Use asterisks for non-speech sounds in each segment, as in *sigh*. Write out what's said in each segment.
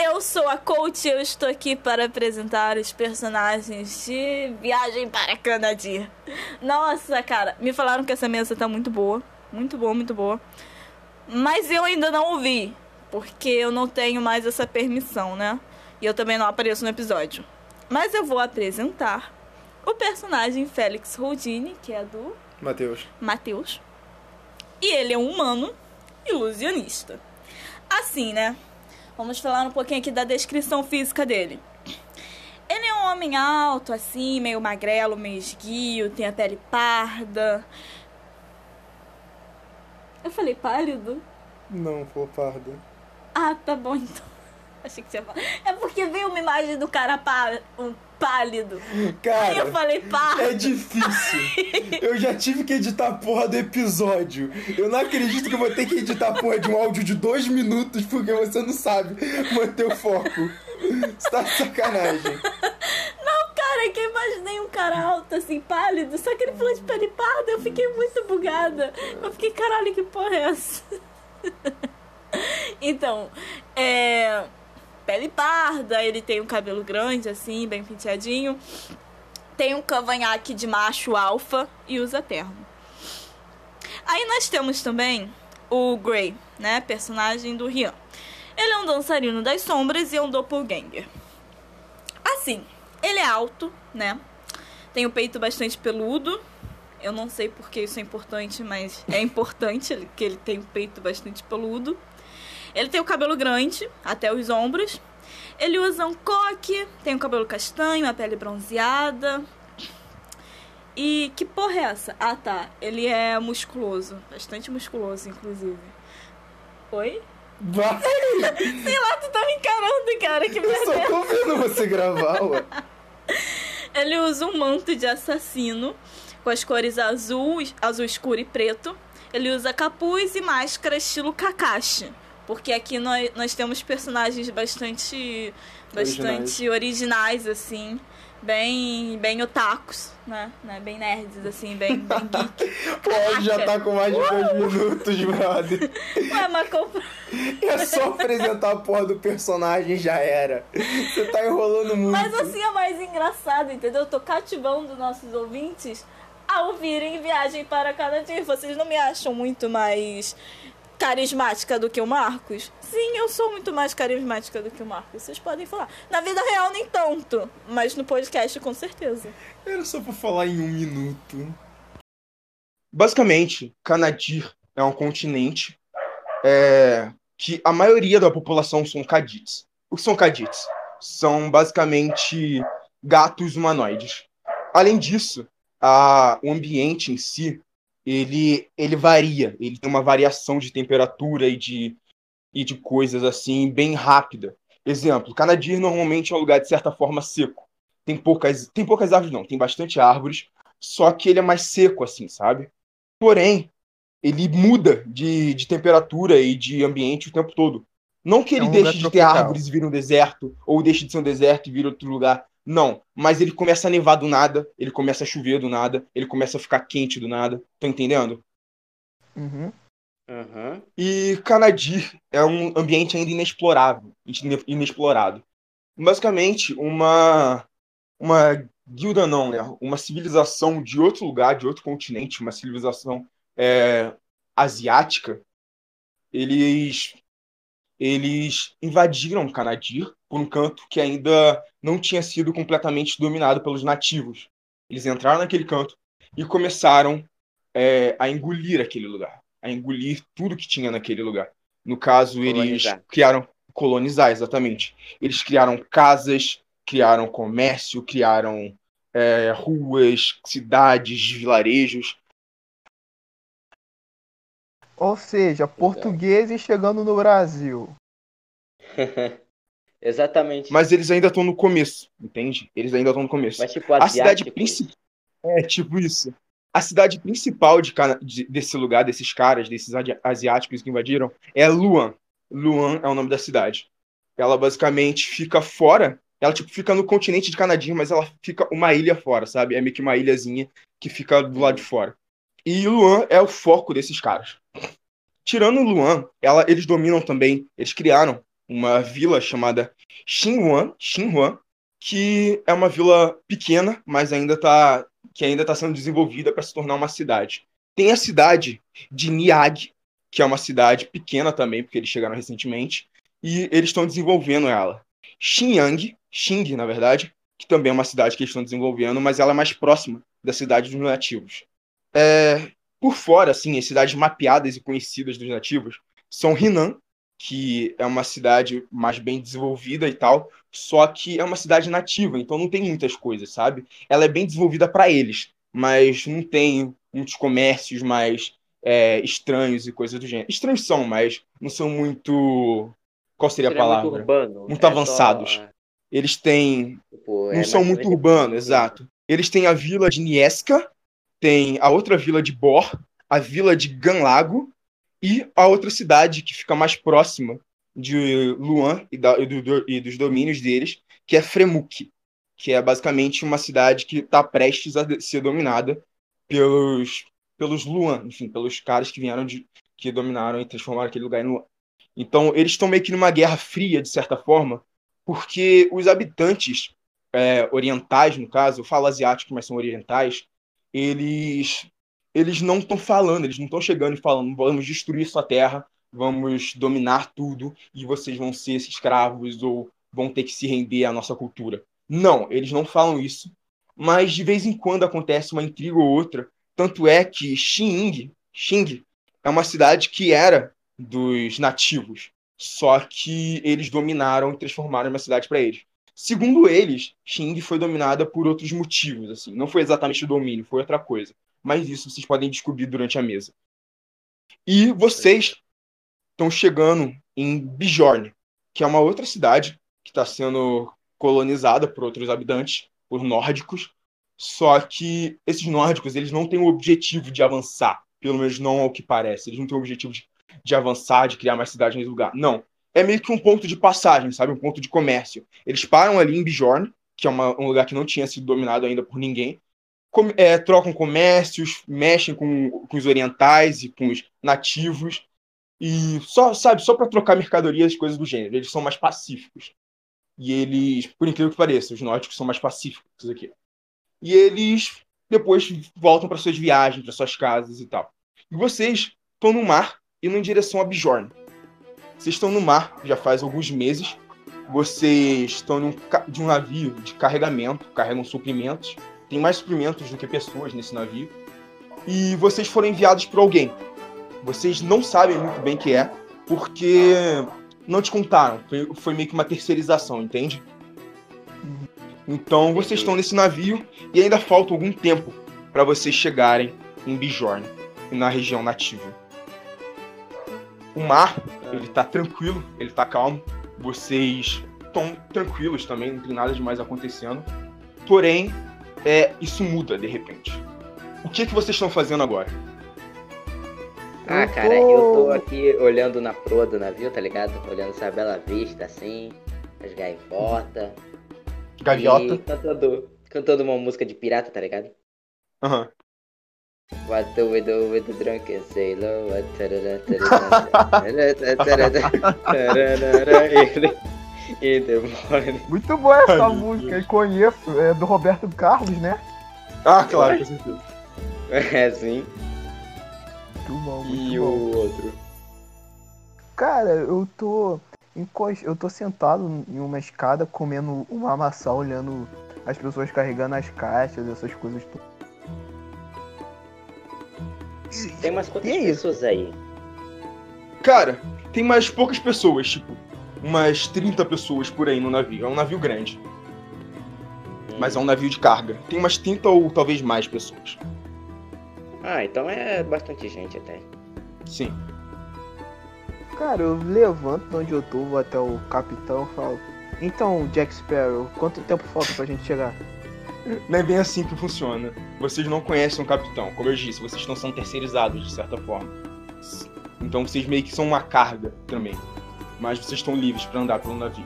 Eu sou a coach e eu estou aqui para apresentar os personagens de Viagem para Canadir. Nossa, cara, me falaram que essa mesa tá muito boa. Muito boa, muito boa. Mas eu ainda não ouvi, porque eu não tenho mais essa permissão, né? E eu também não apareço no episódio. Mas eu vou apresentar o personagem Félix Houdini, que é do Matheus. Matheus. E ele é um humano ilusionista. Assim, né? Vamos falar um pouquinho aqui da descrição física dele. Ele é um homem alto, assim, meio magrelo, meio esguio, tem a pele parda. Eu falei pálido? Não, for parda. Ah, tá bom então. *laughs* Achei que você ia falar. É porque veio uma imagem do cara pá, um pálido. Cara, Aí eu falei pardo. é difícil. *laughs* Eu já tive que editar a porra do episódio. Eu não acredito que eu vou ter que editar a porra de um áudio de dois minutos porque você não sabe manter o foco. Você tá de sacanagem. Não, cara, é que eu imaginei um cara alto, assim, pálido, só que ele falou de pele parda, eu fiquei muito bugada. Eu fiquei, caralho, que porra é essa? *laughs* então, é. Pele parda, ele tem um cabelo grande, assim, bem penteadinho. Tem um cavanhaque de macho alfa e usa terno. Aí nós temos também o Grey, né? Personagem do Rian. Ele é um dançarino das sombras e é um doppelganger. Assim, ele é alto, né? Tem o peito bastante peludo. Eu não sei porque isso é importante, mas é importante *laughs* que ele tem o peito bastante peludo. Ele tem o cabelo grande, até os ombros. Ele usa um coque, tem o cabelo castanho, a pele bronzeada. E que porra é essa? Ah, tá. Ele é musculoso. Bastante musculoso, inclusive. Oi? Vai! *laughs* Sei lá, tu tá me encarando, cara. Que Eu só merda. tô vendo você gravar, ué. Ele usa um manto de assassino com as cores azul, azul escuro e preto. Ele usa capuz e máscara estilo Kakashi. Porque aqui nós, nós temos personagens bastante bastante originais, assim. Bem, bem otakus, né? né? Bem nerds, assim, bem, bem *laughs* geek. Pode, já tá com mais de dois minutos, brother. *laughs* Ué, mas compra... *laughs* É só apresentar a porra do personagem já era. Você tá enrolando muito. Mas assim é mais engraçado, entendeu? Eu tô cativando nossos ouvintes a ouvirem Viagem para Canadir. Vocês não me acham muito mais carismática do que o Marcos? Sim, eu sou muito mais carismática do que o Marcos. Vocês podem falar. Na vida real, nem tanto. Mas no podcast, com certeza. Era só pra falar em um minuto. Basicamente, Canadir é um continente é, que a maioria da população são Kadits. O que são Kadits? São basicamente gatos humanoides. Além disso, a, o ambiente em si, ele, ele varia. Ele tem uma variação de temperatura e de, e de coisas assim, bem rápida. Exemplo, Canadir normalmente é um lugar de certa forma seco. Tem poucas, tem poucas árvores não, tem bastante árvores, só que ele é mais seco assim, sabe? Porém, ele muda de, de temperatura e de ambiente o tempo todo. Não que É ele um deixe de ter tropical. árvores e vire um deserto, ou deixe de ser um deserto e vire outro lugar. Não, mas ele começa a nevar do nada, ele começa a chover do nada, ele começa a ficar quente do nada. Tá entendendo? Uhum. Aham. E Canadir é um ambiente ainda inexplorável, ine- inexplorado. Basicamente, uma uma guilda não, né? Uma civilização de outro lugar, de outro continente, uma civilização é, asiática. Eles eles invadiram Canadir por um canto que ainda não tinha sido completamente dominado pelos nativos. Eles entraram naquele canto e começaram é, a engolir aquele lugar, a engolir tudo que tinha naquele lugar. No caso, eles Colonizar. criaram colonizar, exatamente. Eles criaram casas, criaram comércio, criaram é, ruas, cidades, vilarejos. Ou seja, portugueses chegando no Brasil. *laughs* Exatamente. Mas eles ainda estão no começo, entende? Eles ainda estão no começo. Mas tipo, A cidade principal. É, tipo isso. A cidade principal de, de- desse lugar, desses caras, desses asiáticos que invadiram, é Luan. Luan é o nome da cidade. Ela basicamente fica fora. Ela, tipo, fica no continente de Canadim, mas ela fica uma ilha fora, sabe? É meio que uma ilhazinha que fica do lado de fora. E Luan é o foco desses caras. Tirando Luan, ela, eles dominam também, eles criaram uma vila chamada Xinhuan, Xinhuan, que é uma vila pequena, mas ainda tá que ainda está sendo desenvolvida para se tornar uma cidade. Tem a cidade de Niag, que é uma cidade pequena também, porque eles chegaram recentemente, e eles estão desenvolvendo ela. Xinyang, Xing, na verdade, que também é uma cidade que eles estão desenvolvendo, mas ela é mais próxima da cidade dos nativos. É, por fora, assim, as cidades mapeadas e conhecidas dos nativos são Hinan, que é uma cidade mais bem desenvolvida e tal, só que é uma cidade nativa, então não tem muitas coisas, sabe? Ela é bem desenvolvida para eles, mas não tem muitos comércios mais é, estranhos e coisas do gênero. Estranhos são, mas não são muito. Qual seria a palavra? Muito, urbano, muito é avançados. Só... Eles têm. Tipo, não são muito urbanos, exato. Eles têm a vila de Nieska, tem a outra vila de Bor, a vila de Ganlago e a outra cidade que fica mais próxima de Luan e, da, e, do, e dos domínios deles, que é Fremuk, que é basicamente uma cidade que está prestes a ser dominada pelos, pelos Luan, enfim, pelos caras que vieram de que dominaram e transformaram aquele lugar em Luan. Então, eles estão meio que numa guerra fria, de certa forma, porque os habitantes é, orientais, no caso, eu falo asiáticos, mas são orientais, eles eles não estão falando, eles não estão chegando e falando, vamos destruir sua terra, vamos dominar tudo e vocês vão ser escravos ou vão ter que se render à nossa cultura. Não, eles não falam isso, mas de vez em quando acontece uma intriga ou outra. Tanto é que Xing, Xing é uma cidade que era dos nativos, só que eles dominaram e transformaram uma cidade para eles. Segundo eles, Xing foi dominada por outros motivos, assim, não foi exatamente o domínio, foi outra coisa. Mas isso vocês podem descobrir durante a mesa. E vocês estão chegando em Bijorn, que é uma outra cidade que está sendo colonizada por outros habitantes, por nórdicos. Só que esses nórdicos eles não têm o objetivo de avançar, pelo menos não ao que parece. Eles não têm o objetivo de, de avançar, de criar mais cidades nesse lugar. Não. É meio que um ponto de passagem, sabe? Um ponto de comércio. Eles param ali em Bijorn, que é uma, um lugar que não tinha sido dominado ainda por ninguém. É, trocam comércios, mexem com, com os orientais e com os nativos e só, sabe, só para trocar mercadorias e coisas do gênero. Eles são mais pacíficos. E eles, por incrível que pareça, os nórdicos são mais pacíficos aqui. E eles depois voltam para suas viagens, para suas casas e tal. E vocês estão no mar indo em direção a Bijorn. Vocês estão no mar já faz alguns meses. Vocês estão de um navio de carregamento, carregam suprimentos. Tem mais suprimentos do que pessoas nesse navio. E vocês foram enviados por alguém vocês não sabem muito bem que é, porque não te contaram. Foi, foi meio que uma terceirização, entende? Então vocês estão nesse navio e ainda falta algum tempo para vocês chegarem em Bijorn, na região nativa. O mar, ele tá tranquilo, ele tá calmo. Vocês estão tranquilos também, não tem nada demais acontecendo. Porém, é, isso muda de repente. O que, que vocês estão fazendo agora? Ah, eu cara, tô... eu tô aqui olhando na proa do navio, tá ligado? Olhando essa bela vista, assim, as gaivotas. Gaviota? Cantando, cantando uma música de pirata, tá ligado? Aham. Uhum. What do we do with the drunken sailor? *laughs* *laughs* The morning. Muito boa essa música, eu conheço, é do Roberto Carlos, né? Ah, claro, com certeza. É, sim. Muito bom, muito e bom. o outro? Cara, eu tô. Eu tô sentado em uma escada comendo uma maçã, olhando as pessoas carregando as caixas, essas coisas. Tem umas quantas pessoas aí? Cara, tem mais poucas pessoas, tipo, umas 30 pessoas por aí no navio. É um navio grande. Mas é um navio de carga. Tem umas 30 ou talvez mais pessoas. Ah, então é bastante gente até. Sim. Cara, eu levanto de onde eu tô, vou até o capitão e falo. Então, Jack Sparrow, quanto tempo falta pra gente chegar? Não é bem assim que funciona. Vocês não conhecem o capitão. Como eu disse, vocês não são terceirizados, de certa forma. Então vocês meio que são uma carga também. Mas vocês estão livres para andar pelo navio.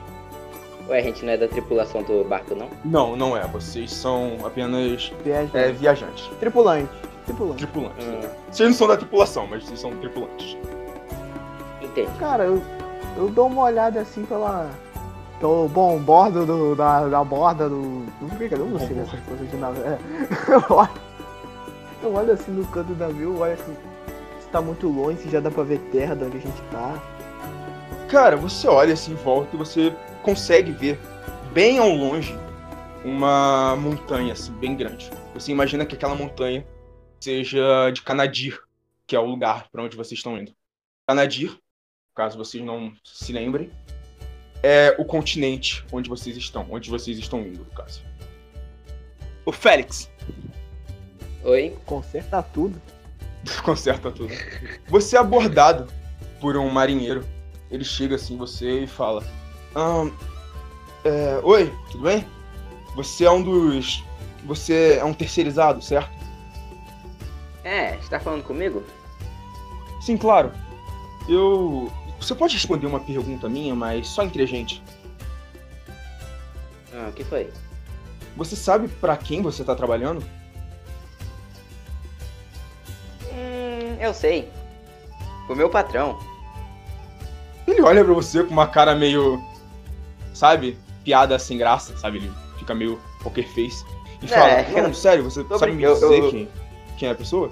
Ué, a gente não é da tripulação do barco, não? Não, não é. Vocês são apenas Viajante. é, viajantes. Tripulante. Tripulante. Tripulantes. Hum. Vocês não são da tripulação, mas vocês são tripulantes. Entendi. Cara, eu, eu dou uma olhada assim pela. pelo bom bordo do, da, da borda do. Eu não sei dessas coisas de nave. É. *laughs* Eu olho, eu olho assim no canto do navio, olho assim. Se tá muito longe, se já dá pra ver terra de onde a gente tá. Cara, você olha assim em volta e você consegue ver bem ao longe uma montanha assim bem grande. Você imagina que aquela montanha seja de Canadir, que é o lugar para onde vocês estão indo. Canadir, caso vocês não se lembrem, é o continente onde vocês estão, onde vocês estão indo, no caso. O Félix. Oi. Conserta tudo. *laughs* Conserta tudo. Você é abordado por um marinheiro. Ele chega assim você e fala: ah, é, Oi, tudo bem? Você é um dos. Você é um terceirizado, certo? É, está falando comigo? Sim, claro. Eu. Você pode responder uma pergunta minha, mas só entre a gente. Ah, o que foi? Você sabe para quem você tá trabalhando? Hum, eu sei. O meu patrão. Ele olha pra você com uma cara meio. Sabe? Piada sem graça, sabe? Ele fica meio poker face. E fala: É, Não, sério, você sabe me dizer eu- quem, quem é a pessoa?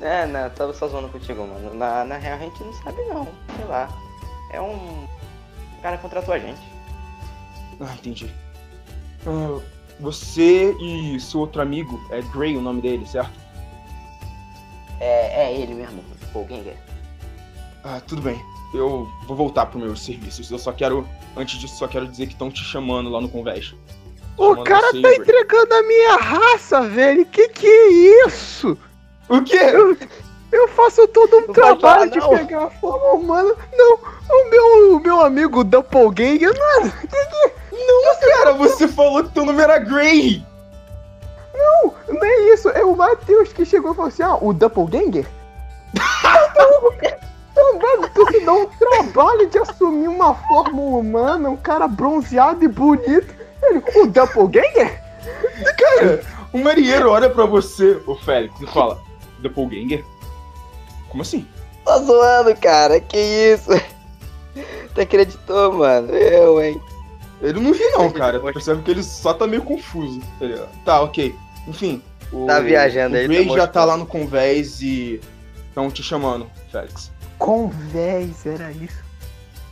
É, não, tava só zoando contigo, mano. Na, na real a gente não sabe não. Sei lá. É um. O cara contratou a gente. Ah, entendi. Ah, você e seu outro amigo, é Gray o nome dele, certo? É, é ele mesmo, o Gengar. Ah, tudo bem. Eu vou voltar pro meus serviços. Eu só quero. Antes disso, só quero dizer que estão te chamando lá no convés. O cara tá entregando a minha raça, velho. Que que é isso? O quê? Eu faço todo um Não trabalho falar, de não. pegar a forma humana. Não, o meu, o meu amigo Doppelganger não é. Não, cara, você falou que teu nome era Gray! Não, não é isso. É o Matheus que chegou e falou assim: ah, o Doppelganger? *laughs* Então, mano, tu se dá um trabalho de assumir uma forma humana, um cara bronzeado e bonito. Ele, o Doppelganger? Cara, o marinheiro olha pra você, o Félix, e fala: Doppelganger? Como assim? Tá zoando, cara. Que isso? Tu acreditou, mano? Eu, hein? Ele não ri, não, cara. Tu percebe que ele só tá meio confuso. Tá, tá ok. Enfim. O, Tá viajando o aí, Gray tá já mostrando. tá lá no convés e estão te chamando, Félix. Convés, era isso.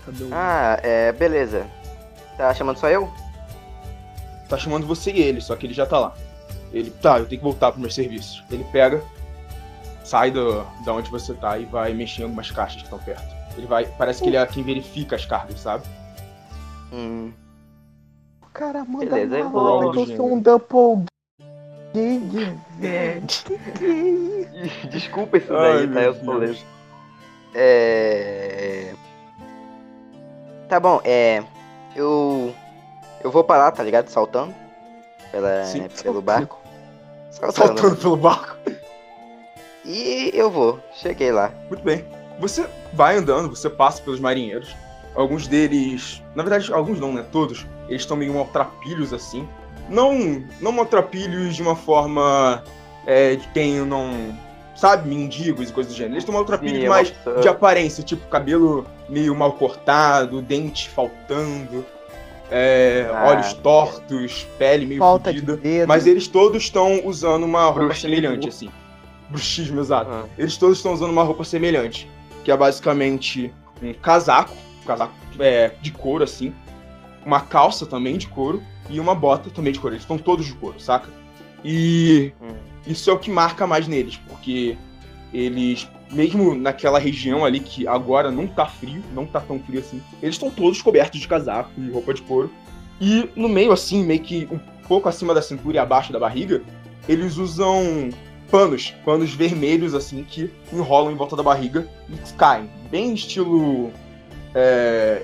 Cadê o... Ah, é, beleza. Tá chamando só eu? Tá chamando você e ele, só que ele já tá lá. Ele, tá, eu tenho que voltar pros meus serviços. Ele pega, sai do, da onde você tá e vai mexer em algumas caixas que estão perto. Ele vai, parece que ele é quem verifica as cargas, sabe? Hum. O cara manda Beleza, eu vou- eu sou um Doppelganger, *laughs* velho. Que que é isso? Desculpa isso Ai, daí, tá? meu Eu sou. É. Tá bom, é. Eu. Eu vou parar, tá ligado? Saltando. Pela, Sim, né, pelo barco. Saltando. Saltando pelo barco. E eu vou. Cheguei lá. Muito bem. Você vai andando, você passa pelos marinheiros. Alguns deles. Na verdade, alguns não, né? Todos. Eles estão meio maltrapilhos assim. Não, não maltrapilhos de uma forma é, de quem não. Sabe, mendigos e coisas do gênero. Eles estão maltrapilhos Sim, é mais uma pessoa- de aparência, tipo cabelo meio mal cortado, dente faltando, é, Ah. olhos tortos, pele meio Falta de fodida. dedo. Mas eles todos estão usando uma roupa Bruxismo. semelhante, assim. Bruxismo, exato. Ah. Eles todos estão usando uma roupa semelhante, que é basicamente um casaco, um casaco é, de couro, assim, uma calça também de couro e uma bota também de couro. Eles estão todos de couro, saca? E Hum. Isso é o que marca mais neles, porque eles, mesmo naquela região ali que agora não tá frio, não tá tão frio assim, eles estão todos cobertos de casaco e roupa de couro. E no meio, assim, meio que um pouco acima da cintura e abaixo da barriga, eles usam panos, panos vermelhos, assim, que enrolam em volta da barriga e caem. Bem estilo é,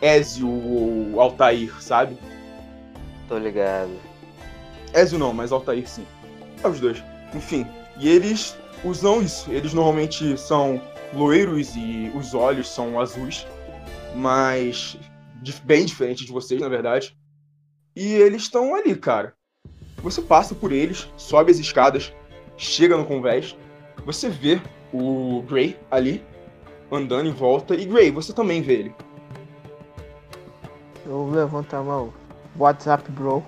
Ezio ou Altair, sabe? Tô ligado. Ezio não, mas Altair sim. É os dois. Enfim, e eles usam isso. Eles normalmente são loiros e os olhos são azuis, mas bem diferente de vocês, na verdade. E eles estão ali, cara. Você passa por eles, sobe as escadas, chega no convés, você vê o Gray ali andando em volta. E Gray, você também vê ele. Eu levanto a mão. WhatsApp, bro.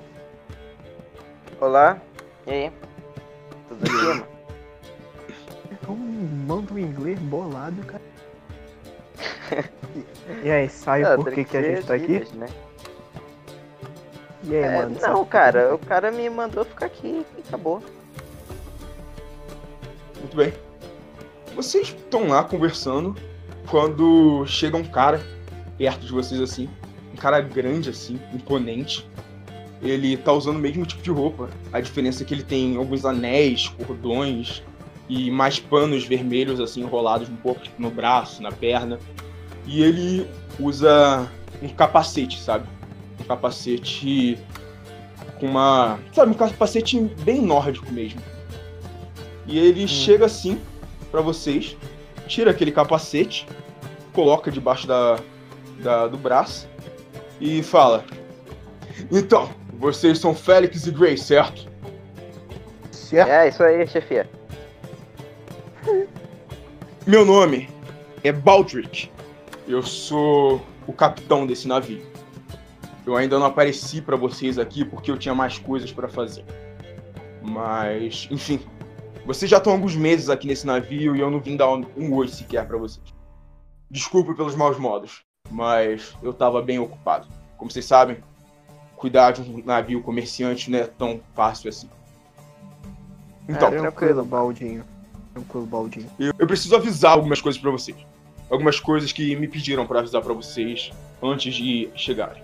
Olá. E aí? Tudo aqui, mano? É um mando inglês bolado, cara. E, aí, sai Ah, por tem que, que a gente tá aqui? né? E aí, É, mano? não, cara, o cara me mandou ficar aqui e acabou. Muito bem. Vocês estão lá conversando quando chega um cara perto de vocês assim. Um cara grande assim, imponente. Ele tá usando o mesmo tipo de roupa. A diferença é que ele tem alguns anéis, cordões e mais panos vermelhos assim enrolados um pouco tipo, no braço, na perna. E ele usa um capacete, sabe? Um capacete com uma, sabe, um capacete bem nórdico mesmo. E ele chega assim pra vocês, tira aquele capacete, coloca debaixo da, da- do braço e fala: Então, vocês são Félix e Grace, certo? Certo? É, isso aí, chefia. *laughs* Meu nome é Baldric. Eu sou o capitão desse navio. Eu ainda não apareci pra vocês aqui porque eu tinha mais coisas pra fazer. Mas, enfim, vocês já estão alguns meses aqui nesse navio e eu não vim dar um, um oi sequer pra vocês. Desculpe pelos maus modos, mas eu tava bem ocupado. Como vocês sabem, cuidar de um navio comerciante não é tão fácil assim. Então, É, Tranquilo, tranquilo. Baldinho. Tranquilo, Baldinho. eu, eu preciso avisar algumas coisas pra vocês. Algumas coisas que me pediram pra avisar pra vocês antes de chegarem.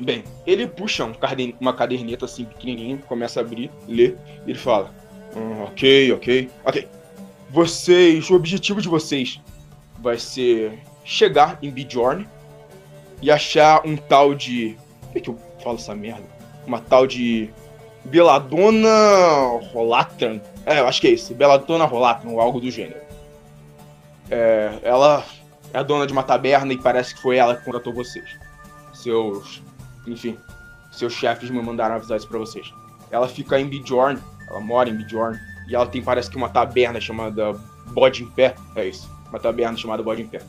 Bem, ele puxa um carden- uma caderneta assim pequenininha, começa a abrir, lê, e ele fala: "Hum, Ok, ok, ok. Vocês, o objetivo de vocês vai ser chegar em Bjorn e achar um tal de. Como é que eu falo essa merda? Uma tal de. Beladona Rolatran. É, eu acho que é isso. Beladona Rolatran, ou algo do gênero. É, ela é a dona de uma taberna e parece que foi ela que contratou vocês. Seus. Enfim, seus chefes me mandaram avisar isso pra vocês. Ela fica em Bjorn, ela mora em Bjorn, e ela tem parece que uma taberna chamada Bode em Pé. É isso, uma taberna chamada Bode em Pé.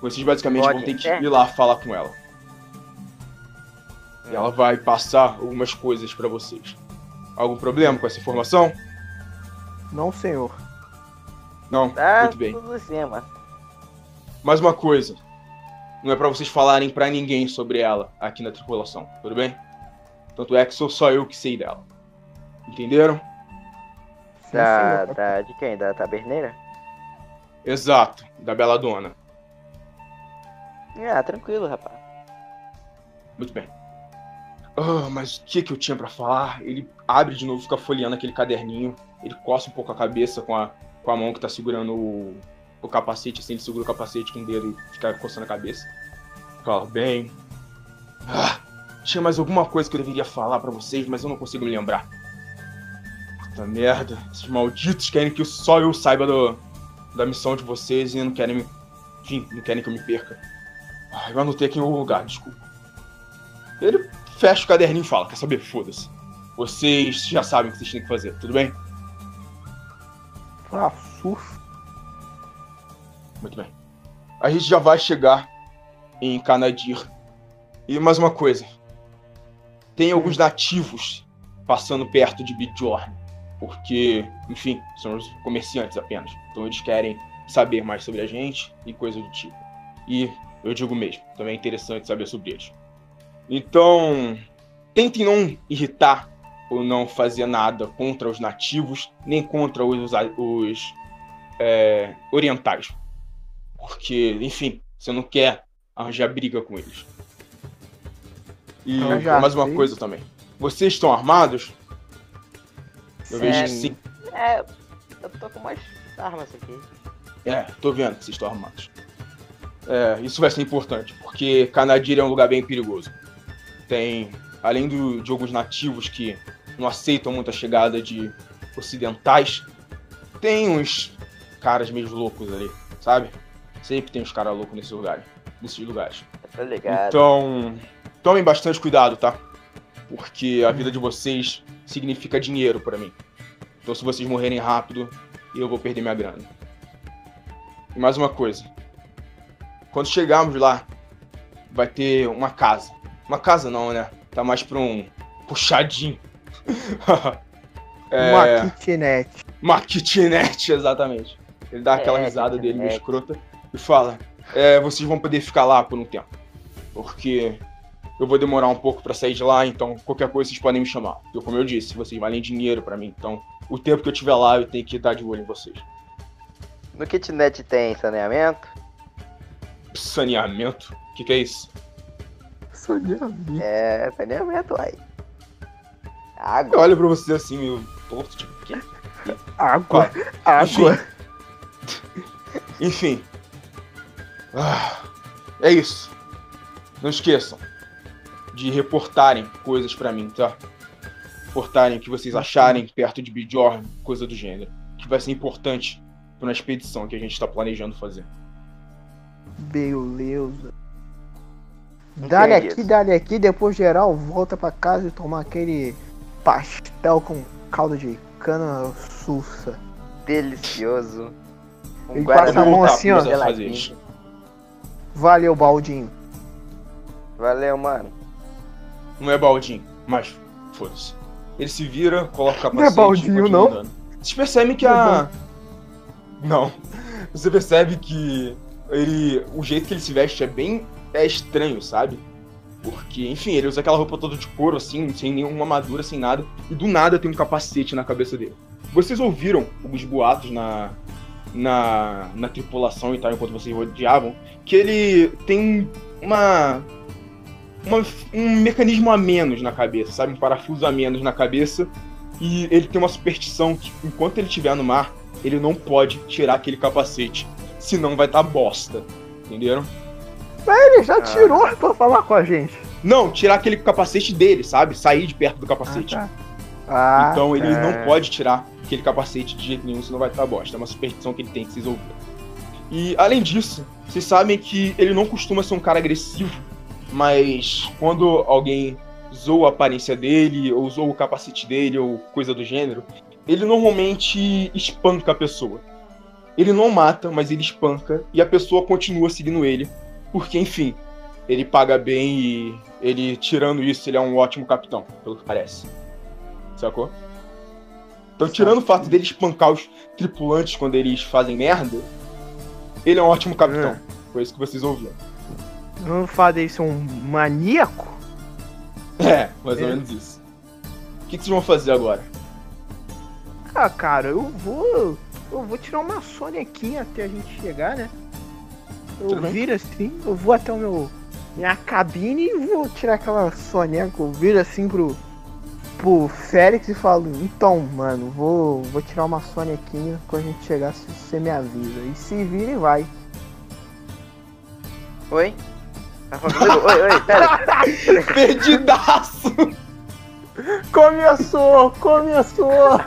Vocês basicamente Bode vão ter que ir lá falar com ela. E ela vai passar algumas coisas pra vocês. Algum problema com essa informação? Não, senhor. Não? Tá Muito bem. tudo cima. Mais uma coisa. Não é pra vocês falarem pra ninguém sobre ela aqui na tripulação, tudo bem? Tanto é que sou só eu que sei dela. Entenderam? Da, da, de quem? Da taberneira? Exato, da Bela Dona. Ah, tranquilo, rapaz. Muito bem. Ah, mas o que que eu tinha pra falar? Ele abre de novo, fica folheando aquele caderninho. Ele coça um pouco a cabeça com a, com a mão que tá segurando o, o capacete, assim, ele segura o capacete com o dedo e fica coçando a cabeça. Fala, bem. Ah, tinha mais alguma coisa que eu deveria falar pra vocês, mas eu não consigo me lembrar. Puta merda, esses malditos querem que só eu saiba do, da missão de vocês e não querem me. Enfim, não querem que eu me perca. Ah, eu anotei aqui em algum lugar, desculpa. Ele fecha o caderninho e fala: Quer saber? Foda-se. Vocês já sabem o que vocês têm que fazer, tudo bem? Ah, surf. Muito bem. A gente já vai chegar em Canadir. E mais uma coisa: tem alguns nativos passando perto de Bjorn. Porque, enfim, são os comerciantes apenas. Então eles querem saber mais sobre a gente e coisa do tipo. E eu digo mesmo, também é interessante saber sobre eles. Então, tentem não irritar ou não fazer nada contra os nativos, nem contra os, os é, orientais. Porque, enfim, você não quer arranjar briga com eles. E mais uma sei. coisa também. Vocês estão armados? Eu vejo que sim. É, eu tô com umas armas aqui. É, tô vendo que vocês estão armados. É, isso vai ser importante, porque Canadir é um lugar bem perigoso. Tem, além do, de alguns nativos que não aceitam muito a chegada de ocidentais, tem uns caras meio loucos ali, sabe? Sempre tem uns caras loucos nesses lugares. Nesses lugares. Tô ligado. Então, tomem bastante cuidado, tá? Porque a vida de vocês significa dinheiro pra mim. Então, se vocês morrerem rápido, eu vou perder minha grana. E mais uma coisa. Quando chegarmos lá, vai ter uma casa. Uma casa não, né? Tá mais pra um puxadinho. *laughs* é, Uma kitnet. uma kitnet, exatamente. Ele dá aquela É, risada dele meio kitnet. escrota e fala: é, vocês vão poder ficar lá por um tempo. Porque eu vou demorar um pouco pra sair de lá, então qualquer coisa vocês podem me chamar. Eu, como eu disse, vocês valem dinheiro pra mim. Então, o tempo que eu tiver lá, eu tenho que estar de olho em vocês. No kitnet tem saneamento? Saneamento? O que, que é isso? Soneamento. É, saneamento, uai. Eu Água. olho pra você assim, meio torto, tipo, o quê? Água. Enfim. Água. Enfim. Ah, é isso. Não esqueçam de reportarem coisas pra mim, tá? Reportarem o que vocês acharem perto de Bjorn, coisa do gênero. Que vai ser importante pra uma expedição que a gente tá planejando fazer. Beleza. Dá-lhe aqui, dá-lhe aqui, depois geral volta pra casa e tomar aquele pastel com caldo de cana sussa. Delicioso. Um Ele passa a mão assim, ó. Valeu, baldinho. Valeu, mano. Não é baldinho, mas foda-se. Ele se vira, coloca o capacete. Não é baldinho, e não? andando. Vocês percebem que Não é a. Não. Você percebe que ele. O jeito que ele se veste é bem. É estranho, sabe? Porque, enfim, ele usa aquela roupa toda de couro, assim, sem nenhuma armadura, sem nada. E do nada tem um capacete na cabeça dele. Vocês ouviram alguns boatos na. Na, na tripulação e tal, enquanto vocês rodeavam, que ele tem uma uma- um mecanismo a menos na cabeça, sabe? Um parafuso a menos na cabeça. E ele tem uma superstição que, enquanto ele estiver no mar, ele não pode tirar aquele capacete. Senão vai estar bosta. Entenderam? Ele já Ah. tirou pra falar com a gente. Não, tirar aquele capacete dele, sabe? Sair de perto do capacete. Ah, tá. Ah, então ele tá. não pode tirar aquele capacete de jeito nenhum, senão vai estar bosta. É uma superstição que ele tem, que vocês ouviram. E além disso, vocês sabem que ele não costuma ser um cara agressivo, mas quando alguém zoa a aparência dele, ou zoa o capacete dele, ou coisa do gênero, ele normalmente espanca a pessoa. Ele não mata, mas ele espanca, e a pessoa continua seguindo ele, porque enfim, ele paga bem e ele, tirando isso, ele é um ótimo capitão, pelo que parece. Sacou? Então, tirando o fato dele espancar os tripulantes quando eles fazem merda, ele é um ótimo capitão. Foi isso que vocês ouviram. Não fala dele ser um maníaco? É, mais ou É. menos isso. O que, que vocês vão fazer agora? Ah, cara, eu vou. Eu vou tirar uma sonequinha até a gente chegar, né? Eu viro assim, eu vou até o meu. Minha cabine e vou tirar aquela soneca. Eu viro assim pro. Pro Félix e falo, então, mano, vou, vou tirar uma sonequinha quando a gente chegar, se você me avisa. E se vira e vai. Oi? Tá falando? Oi, oi, pera. *laughs* Perdidaço! Começou! Começou!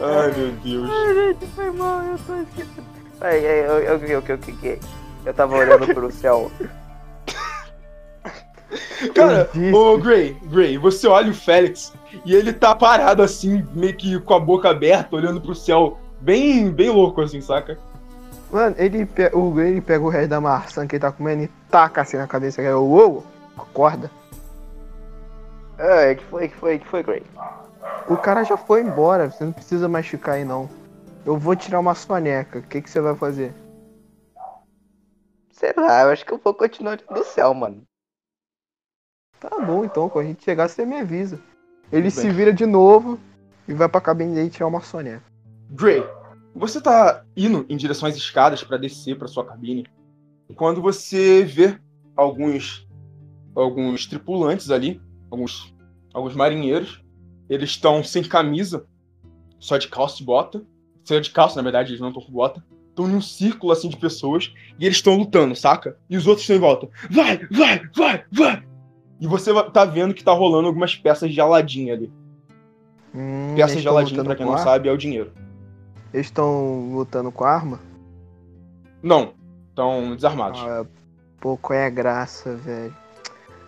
Ai, meu Deus. Gente, foi mal, eu tô esquecendo. Ai, ai, eu, eu, eu, eu, eu, eu, eu tava olhando pro céu. *laughs* Cara, ô Gray, Gray, você olha o Félix e ele tá parado assim, meio que com a boca aberta, olhando pro céu, bem, bem louco assim, saca? Mano, ele, pe- o, ele pega o resto da maçã que ele tá comendo e taca assim na cabeça. que é, Uou, acorda. Ai, que foi, que foi, que foi, Gray? O cara já foi embora, você não precisa mais ficar aí não. Eu vou tirar uma soneca, o que, que você vai fazer? Sei lá, eu acho que eu vou continuar do céu, mano. Tá bom então, quando a gente chegar você me avisa. Ele Tudo se bem. vira de novo e vai pra cabine dele tirar uma soneca. Gray, você tá indo em direção às escadas pra descer pra sua cabine. Quando você vê alguns alguns tripulantes ali, alguns alguns marinheiros, eles estão sem camisa, só de calça e bota. Só de calça, na verdade, eles não estão com bota. Estão em um círculo assim de pessoas e eles estão lutando, saca? E os outros estão em volta. Vai, vai, vai, vai! E você tá vendo que tá rolando algumas peças de Aladim ali. Hum, Peças de Aladim, lutando pra quem não arma? sabe, é o dinheiro. Eles estão lutando com arma? Não, estão desarmados. Ah, pô, qual é a graça, velho?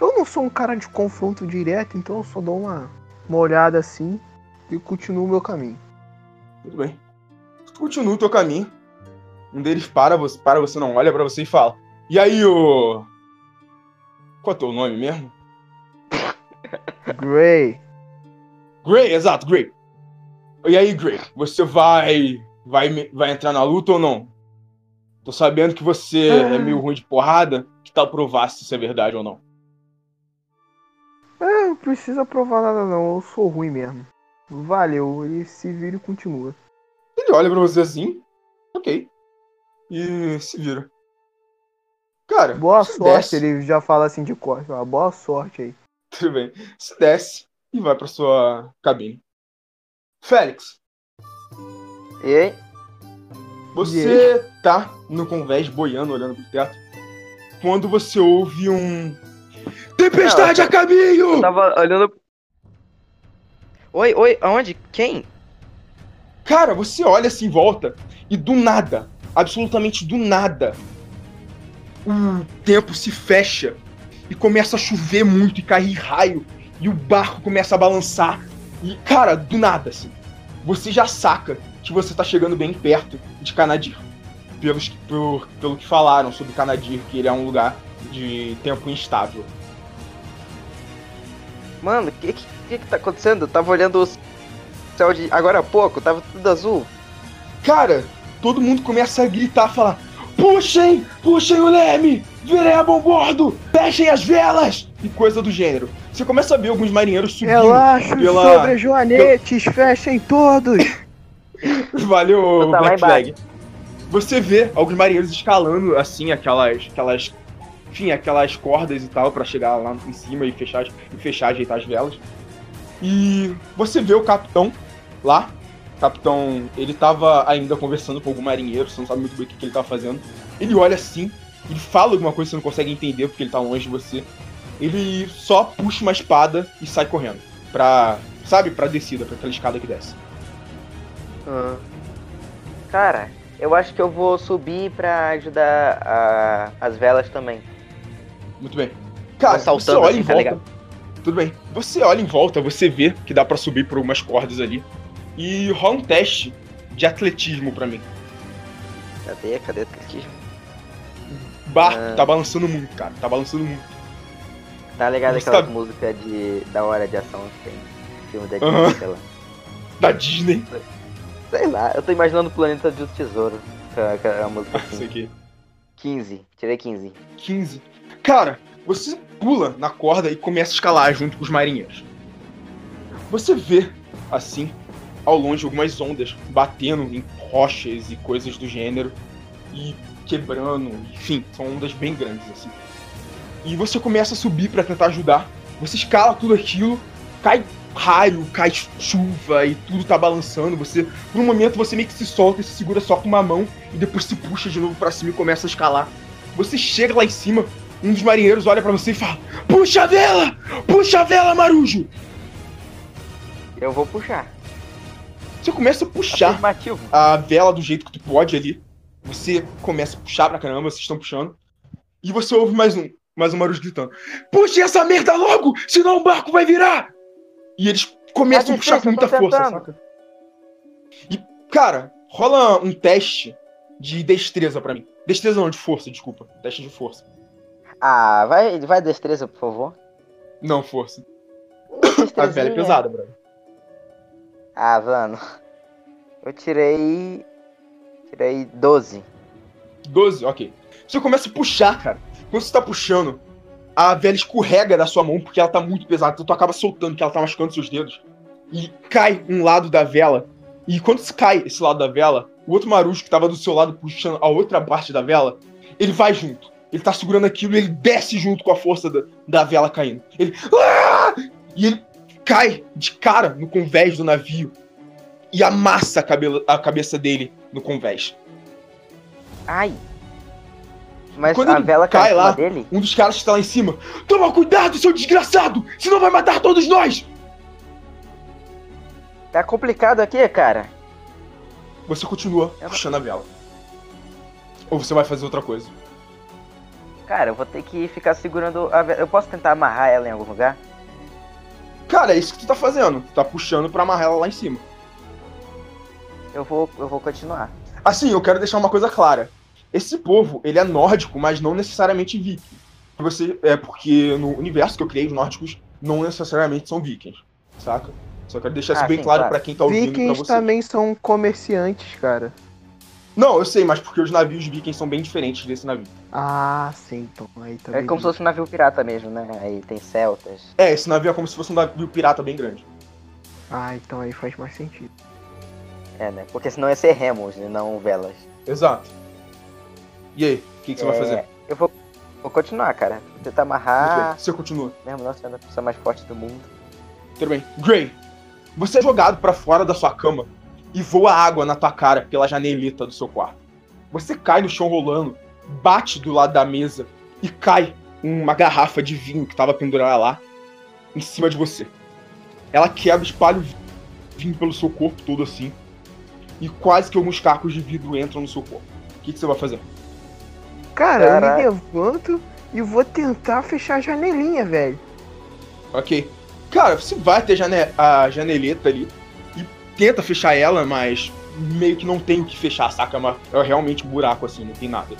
Eu não sou um cara de confronto direto, então eu só dou uma, uma olhada assim e continuo o meu caminho. Muito bem. Continua o teu caminho. Um deles para você, para você não, olha pra você e fala. E aí, ô. Qual é o teu nome mesmo? Gray. Gray, exato, Gray. E aí, Gray, você vai. Vai, vai entrar na luta ou não? Tô sabendo que você é meio ruim de porrada. Que tal provar se isso é verdade ou não? É, não precisa provar nada não, eu sou ruim mesmo. Valeu, ele se vira e continua. Ele olha pra você assim. Ok. E se vira. Cara, Boa sorte, desce. ele já fala assim de corte, ó, boa sorte aí. Tudo bem. Você desce e vai pra sua cabine. Félix, E aí? você tá no convés boiando, olhando pro teto. Quando você ouve um. Tempestade Não, a caminho! Eu tava olhando. Oi, oi, aonde? Quem? Cara, você olha assim em volta e do nada, absolutamente do nada, o tempo se fecha e começa a chover muito e cair raio e o barco começa a balançar. E, cara, do nada, assim, você já saca que você tá chegando bem perto de Canadir. Pelos, por- pelo que falaram sobre Canadir, que ele é um lugar de tempo instável. Mano, o que, que que que tá acontecendo? Eu tava olhando o céu de. agora há pouco, tava tudo azul. Cara, todo mundo começa a gritar, falar: Puxem! Puxem o leme! Virem a bom bordo! Fechem as velas! E coisa do gênero. Você começa a ver alguns marinheiros subindo. Relaxa pela- sobre joanetes, fechem todos! *laughs* Valeu, Black Flag. Você vê alguns marinheiros escalando, assim, aquelas. aquelas. Enfim, aquelas cordas e tal, pra chegar lá em cima e fechar, e fechar, ajeitar as velas. E você vê o capitão lá. Capitão, ele tava ainda conversando com algum marinheiro, você não sabe muito bem o que, que ele tava fazendo. Ele olha assim, ele fala alguma coisa que você não consegue entender porque ele tá longe de você. Ele só puxa uma espada e sai correndo. Pra. Sabe, pra descida, pra aquela escada que desce. Ah. Cara, eu acho que eu vou subir pra ajudar a- as velas também. Muito bem. Cara, você olha assim, em tá volta. ligado? Tudo bem. Você olha em volta, você vê que dá pra subir por umas cordas ali. E rola um teste de atletismo pra mim. Cadê? Cadê o atletismo? Barco Ah. tá balançando muito, cara. Tá balançando muito. Tá ligado Você aquela tá- música de da hora de ação que tem? Filme da. Disney, sei lá. Da Disney. Sei lá, eu tô imaginando o planeta do tesouro. A, com a música Isso assim. aqui. 15, tirei 15. 15. Cara, você pula na corda e começa a escalar junto com os marinheiros. Você vê, assim, ao longe, algumas ondas batendo em rochas e coisas do gênero e quebrando, enfim, são ondas bem grandes, assim. E você começa a subir pra tentar ajudar. Você escala tudo aquilo, cai raio, cai chuva e tudo tá balançando. Você, por um momento, você meio que se solta e se segura só com uma mão e depois se puxa de novo pra cima e começa a escalar. Você chega lá em cima, um dos marinheiros olha pra você e fala: Puxa a vela! Puxa a vela, Marujo! Eu vou puxar. Você começa a puxar Afirmativo. a vela do jeito que tu pode ali. Você começa a puxar pra caramba, vocês estão puxando. E você ouve mais um, mais um Marujo gritando: Puxe essa merda logo, senão o barco vai virar! E eles começam a puxar com muita força, tentando. saca? E, cara, rola um teste de destreza pra mim. Destreza não, de força, desculpa. Teste de força. Ah, vai, vai destreza, por favor. Não, força. *laughs* A velha é pesada, brother. Ah, mano. Eu tirei. Tirei 12. 12, ok. Você começa a puxar, cara. Quando você tá puxando, a vela escorrega da sua mão porque ela tá muito pesada. Então tu acaba soltando, que ela tá machucando seus dedos. E cai um lado da vela. E quando cai esse lado da vela, o outro marujo que tava do seu lado puxando a outra parte da vela, ele vai junto. Ele tá segurando aquilo e ele desce junto com a força da, da vela caindo. Ele. "Ah!" E ele cai de cara no convés do navio e amassa a, cabelo- a cabeça dele no convés. Ai. Mas Quando a vela cai cai lá- dele? Um dos caras que tá lá em cima. Toma cuidado, seu desgraçado! Senão vai matar todos nós! Tá complicado aqui, cara. Você continua Eu- puxando a vela. Ou você vai fazer outra coisa. Cara, eu vou ter que ficar segurando a vela. Eu posso tentar amarrar ela em algum lugar? Cara, é isso que tu tá fazendo. Tu tá puxando pra amarrar ela lá em cima. Eu vou, eu vou continuar. Assim, eu quero deixar uma coisa clara. Esse povo, ele é nórdico, mas não necessariamente viking. Você, é porque no universo que eu criei, os nórdicos não necessariamente são vikings, saca? Só quero deixar isso Ah, bem sim, claro claro. pra quem tá ouvindo pra Vikings você. também são comerciantes, cara. Não, eu sei, mas porque os navios vikings são bem diferentes desse navio. Ah, sim, então. Aí também. É como se fosse um navio pirata mesmo, né? Aí tem celtas. É, esse navio é como se fosse um navio pirata bem grande. Ah, então aí faz mais sentido. É, né? Porque senão ia ser remos e não velas. Exato. E aí, o que, que você vai É, fazer? Eu vou, vou continuar, cara. Vou tentar amarrar. Você continua. Mesmo não sendo a pessoa mais forte do mundo. Tudo bem. Gray, você é jogado pra fora da sua cama e voa água na tua cara pela janelita do seu quarto. Você cai no chão rolando, bate do lado da mesa e cai uma garrafa de vinho que tava pendurada lá em cima de você. Ela quebra, espalha o vinho pelo seu corpo todo assim e quase que alguns cacos de vidro entram no seu corpo. O que, que você vai fazer? Cara, eu Caraca. me levanto e vou tentar fechar a janelinha, velho. Ok. Cara, você vai até jane- a janeleta ali e tenta fechar ela, mas meio que não tem o que fechar, saca? É, uma- é realmente um buraco assim, não tem nada.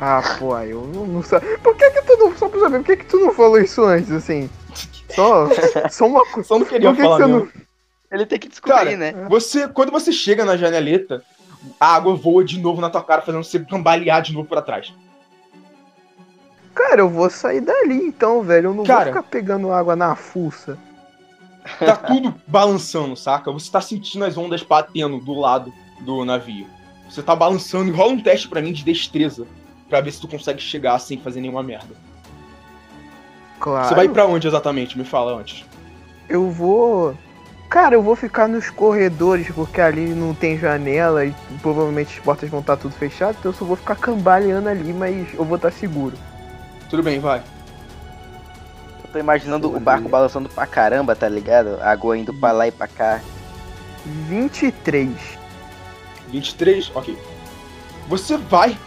Ah, pô, eu não, não sei. Por que que tu não. Só pra saber, por que que tu não falou isso antes, assim? *laughs* Só, só uma coisa. Só não queria Por que que falar você mesmo. não. Ele tem que descobrir, Cara, né? Você, quando você chega na janeleta, a água voa de novo na tua cara, fazendo você cambalear de novo pra trás. Cara, eu vou sair dali então, velho. Eu não Cara. vou ficar pegando água na fuça. Tá tudo balançando, saca? Você tá sentindo as ondas batendo do lado do navio. Você tá balançando e rola um teste pra mim de destreza. Pra ver se tu consegue chegar sem fazer nenhuma merda. Claro. Você vai pra onde exatamente? Me fala antes. Eu vou. Cara, eu vou ficar nos corredores, porque ali não tem janela e provavelmente as portas vão estar tudo fechadas, então eu só vou ficar cambaleando ali, mas eu vou estar seguro. Tudo bem, vai. Eu tô imaginando o barco balançando pra caramba, tá ligado? A água indo pra lá e pra cá. 23. 23? Ok. Você vai.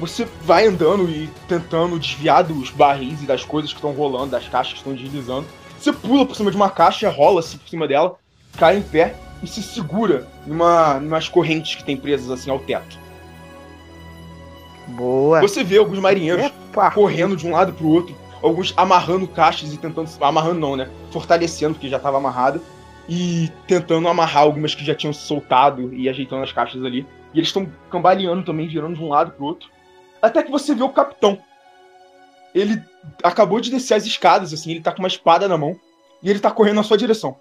Você vai andando e tentando desviar dos barris e das coisas que estão rolando, das caixas que estão deslizando. Você pula por cima de uma caixa, rola-se por cima dela, cai em pé e se segura numa, numas correntes que tem presas assim ao teto. Boa. Você vê alguns marinheiros Epa. correndo de um lado pro outro, alguns amarrando caixas e tentando. Amarrando não, né? Fortalecendo, porque já tava amarrado. E tentando amarrar algumas que já tinham se soltado e ajeitando as caixas ali. E eles estão cambaleando também, girando de um lado pro outro. Até que você vê o capitão. Ele acabou de descer as escadas, assim, ele tá com uma espada na mão. E ele tá correndo na sua direção.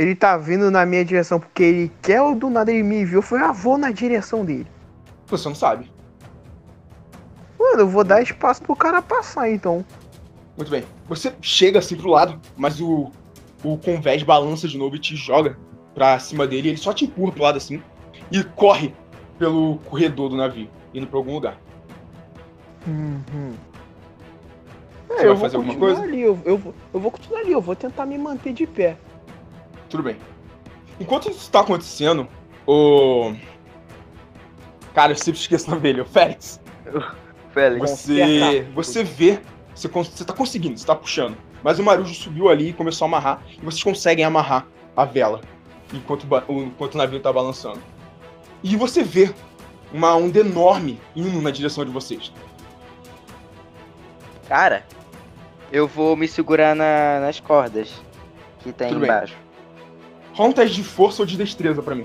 Ele tá vindo na minha direção porque ele quer ou do nada ele me viu. Foi ah, vou na direção dele. Você não sabe. Mano, eu vou dar espaço pro cara passar então. Muito bem. Você chega assim pro lado, mas o, o convés balança de novo e te joga pra cima dele. Ele só te empurra pro lado assim e corre pelo corredor do navio, indo pra algum lugar. Uhum. Você É, vai eu vou fazer alguma coisa? ali, eu, eu, vou- eu vou continuar ali, eu vou tentar me manter de pé. Tudo bem. Enquanto isso tá acontecendo, o. Cara, eu sempre esqueço o nome dele, o Félix. *laughs* Félix. Você, você vê, você, você tá conseguindo, você tá puxando. Mas o Marujo subiu ali e começou a amarrar. E vocês conseguem amarrar a vela enquanto, enquanto o navio tá balançando. E você vê uma onda enorme indo na direção de vocês. Cara, eu vou me segurar na- nas cordas que tem Tudo bem. embaixo. Rola teste de força ou de destreza pra mim.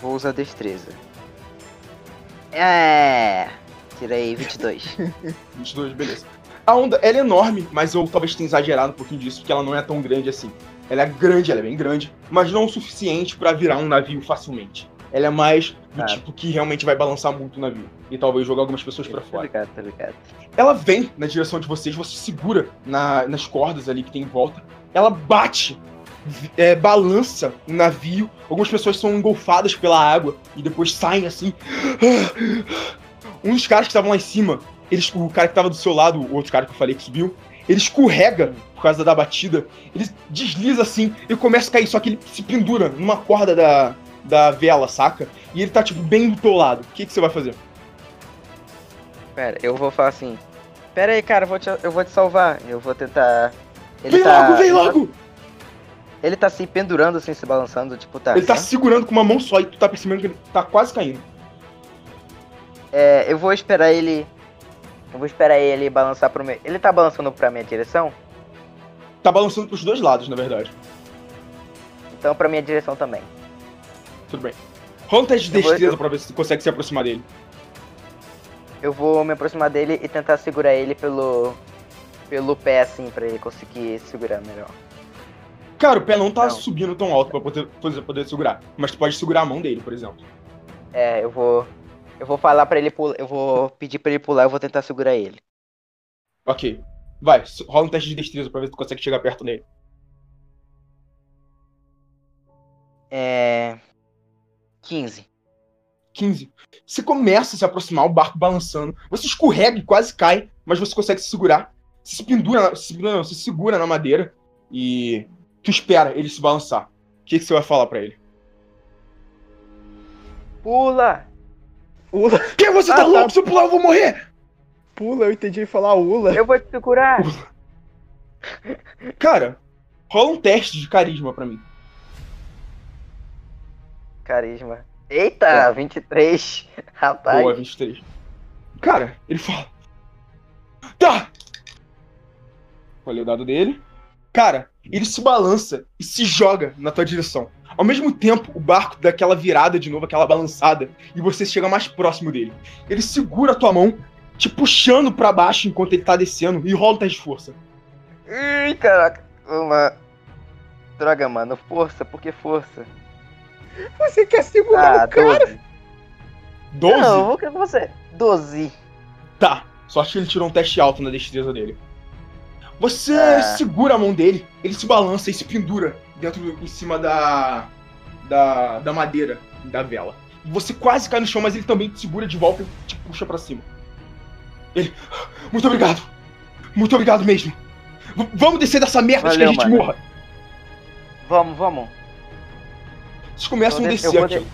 Vou usar destreza. É. Tirei 22. 22, *laughs* beleza. A onda, ela é enorme, mas eu talvez tenha exagerado um pouquinho disso, porque ela não é tão grande assim. Ela é grande, ela é bem grande, mas não o suficiente pra virar um navio facilmente. Ela é mais do Ah. tipo que realmente vai balançar muito o navio. E talvez jogar algumas pessoas pra tá fora. ligado, tá ligado. Ela vem na direção de vocês, você segura na- nas cordas ali que tem em volta. Ela bate, é, balança o navio. Algumas pessoas são engolfadas pela água e depois saem assim. Um dos caras que estavam lá em cima, eles, o cara que tava do seu lado, o outro cara que eu falei que subiu, ele escorrega por causa da batida. Ele desliza assim e começa a cair, só que ele se pendura numa corda da, da vela, saca? E ele tá, tipo, bem do teu lado. O que, que você vai fazer? Pera, eu vou falar assim. Pera aí, cara, eu vou te, eu vou te salvar. Eu vou tentar. Ele vem tá, logo, vem tá- logo! Ele tá se pendurando, assim, se balançando, tipo, tá. Ele tá né? segurando com uma mão só e tu tá percebendo que ele tá quase caindo. É, eu vou esperar ele. Eu vou esperar ele balançar pro meu. Ele tá balançando pra minha direção? Tá balançando pros dois lados, na verdade. Então pra minha direção também. Tudo bem. Rola um teste de Eu vou- destreza eu- pra ver se tu consegue se aproximar dele. Eu vou me aproximar dele e tentar segurar ele pelo. pelo pé, assim, pra ele conseguir segurar melhor. Cara, o pé não tá Não. subindo tão alto pra poder, poder, poder segurar. Mas tu pode segurar a mão dele, por exemplo. É, eu vou. Eu vou falar pra ele pular. Eu vou pedir pra ele pular eu vou tentar segurar ele. Ok. Vai, rola um teste de destreza pra ver se tu consegue chegar perto dele. É. 15. 15. Você começa a se aproximar, o barco balançando. Você escorrega e quase cai, mas você consegue se segurar. Se pendura, na- se não, você se segura na madeira e tu espera ele se balançar. O que, que você vai falar pra ele? Pula! Ula, *laughs* Que você Ah, tá tá. louco? Se eu pular, eu vou morrer! pula, eu entendi ele falar ula. Eu vou te segurar! Cara, rola um teste de carisma pra mim. Carisma. Eita, Tá. 23. *laughs* Rapaz. Boa, 23. Cara, ele fala. Tá! Olha o dado dele. Cara, ele se balança e se joga na tua direção. Ao mesmo tempo, o barco dá aquela virada de novo, aquela balançada, e você chega mais próximo dele. Ele segura a tua mão, te puxando pra baixo enquanto ele tá descendo, e rola o teste de força. Ih, caraca. Uma. Droga, mano. Força, por que força? Você quer segurar Ah, o cara? 12. 12? Não, eu vou querer com você. 12. Tá. Sorte que ele tirou um teste alto na destreza dele. Você Ah. segura a mão dele, ele se balança e se pendura dentro do- em cima da, da da madeira da vela. Você quase cai no chão, mas ele também te segura de volta e te puxa pra cima. Ele, muito obrigado, muito obrigado mesmo. V- vamos descer dessa merda antes que a gente mano. morra. Vamos, vamos. Vocês começam a descer de- eu aqui.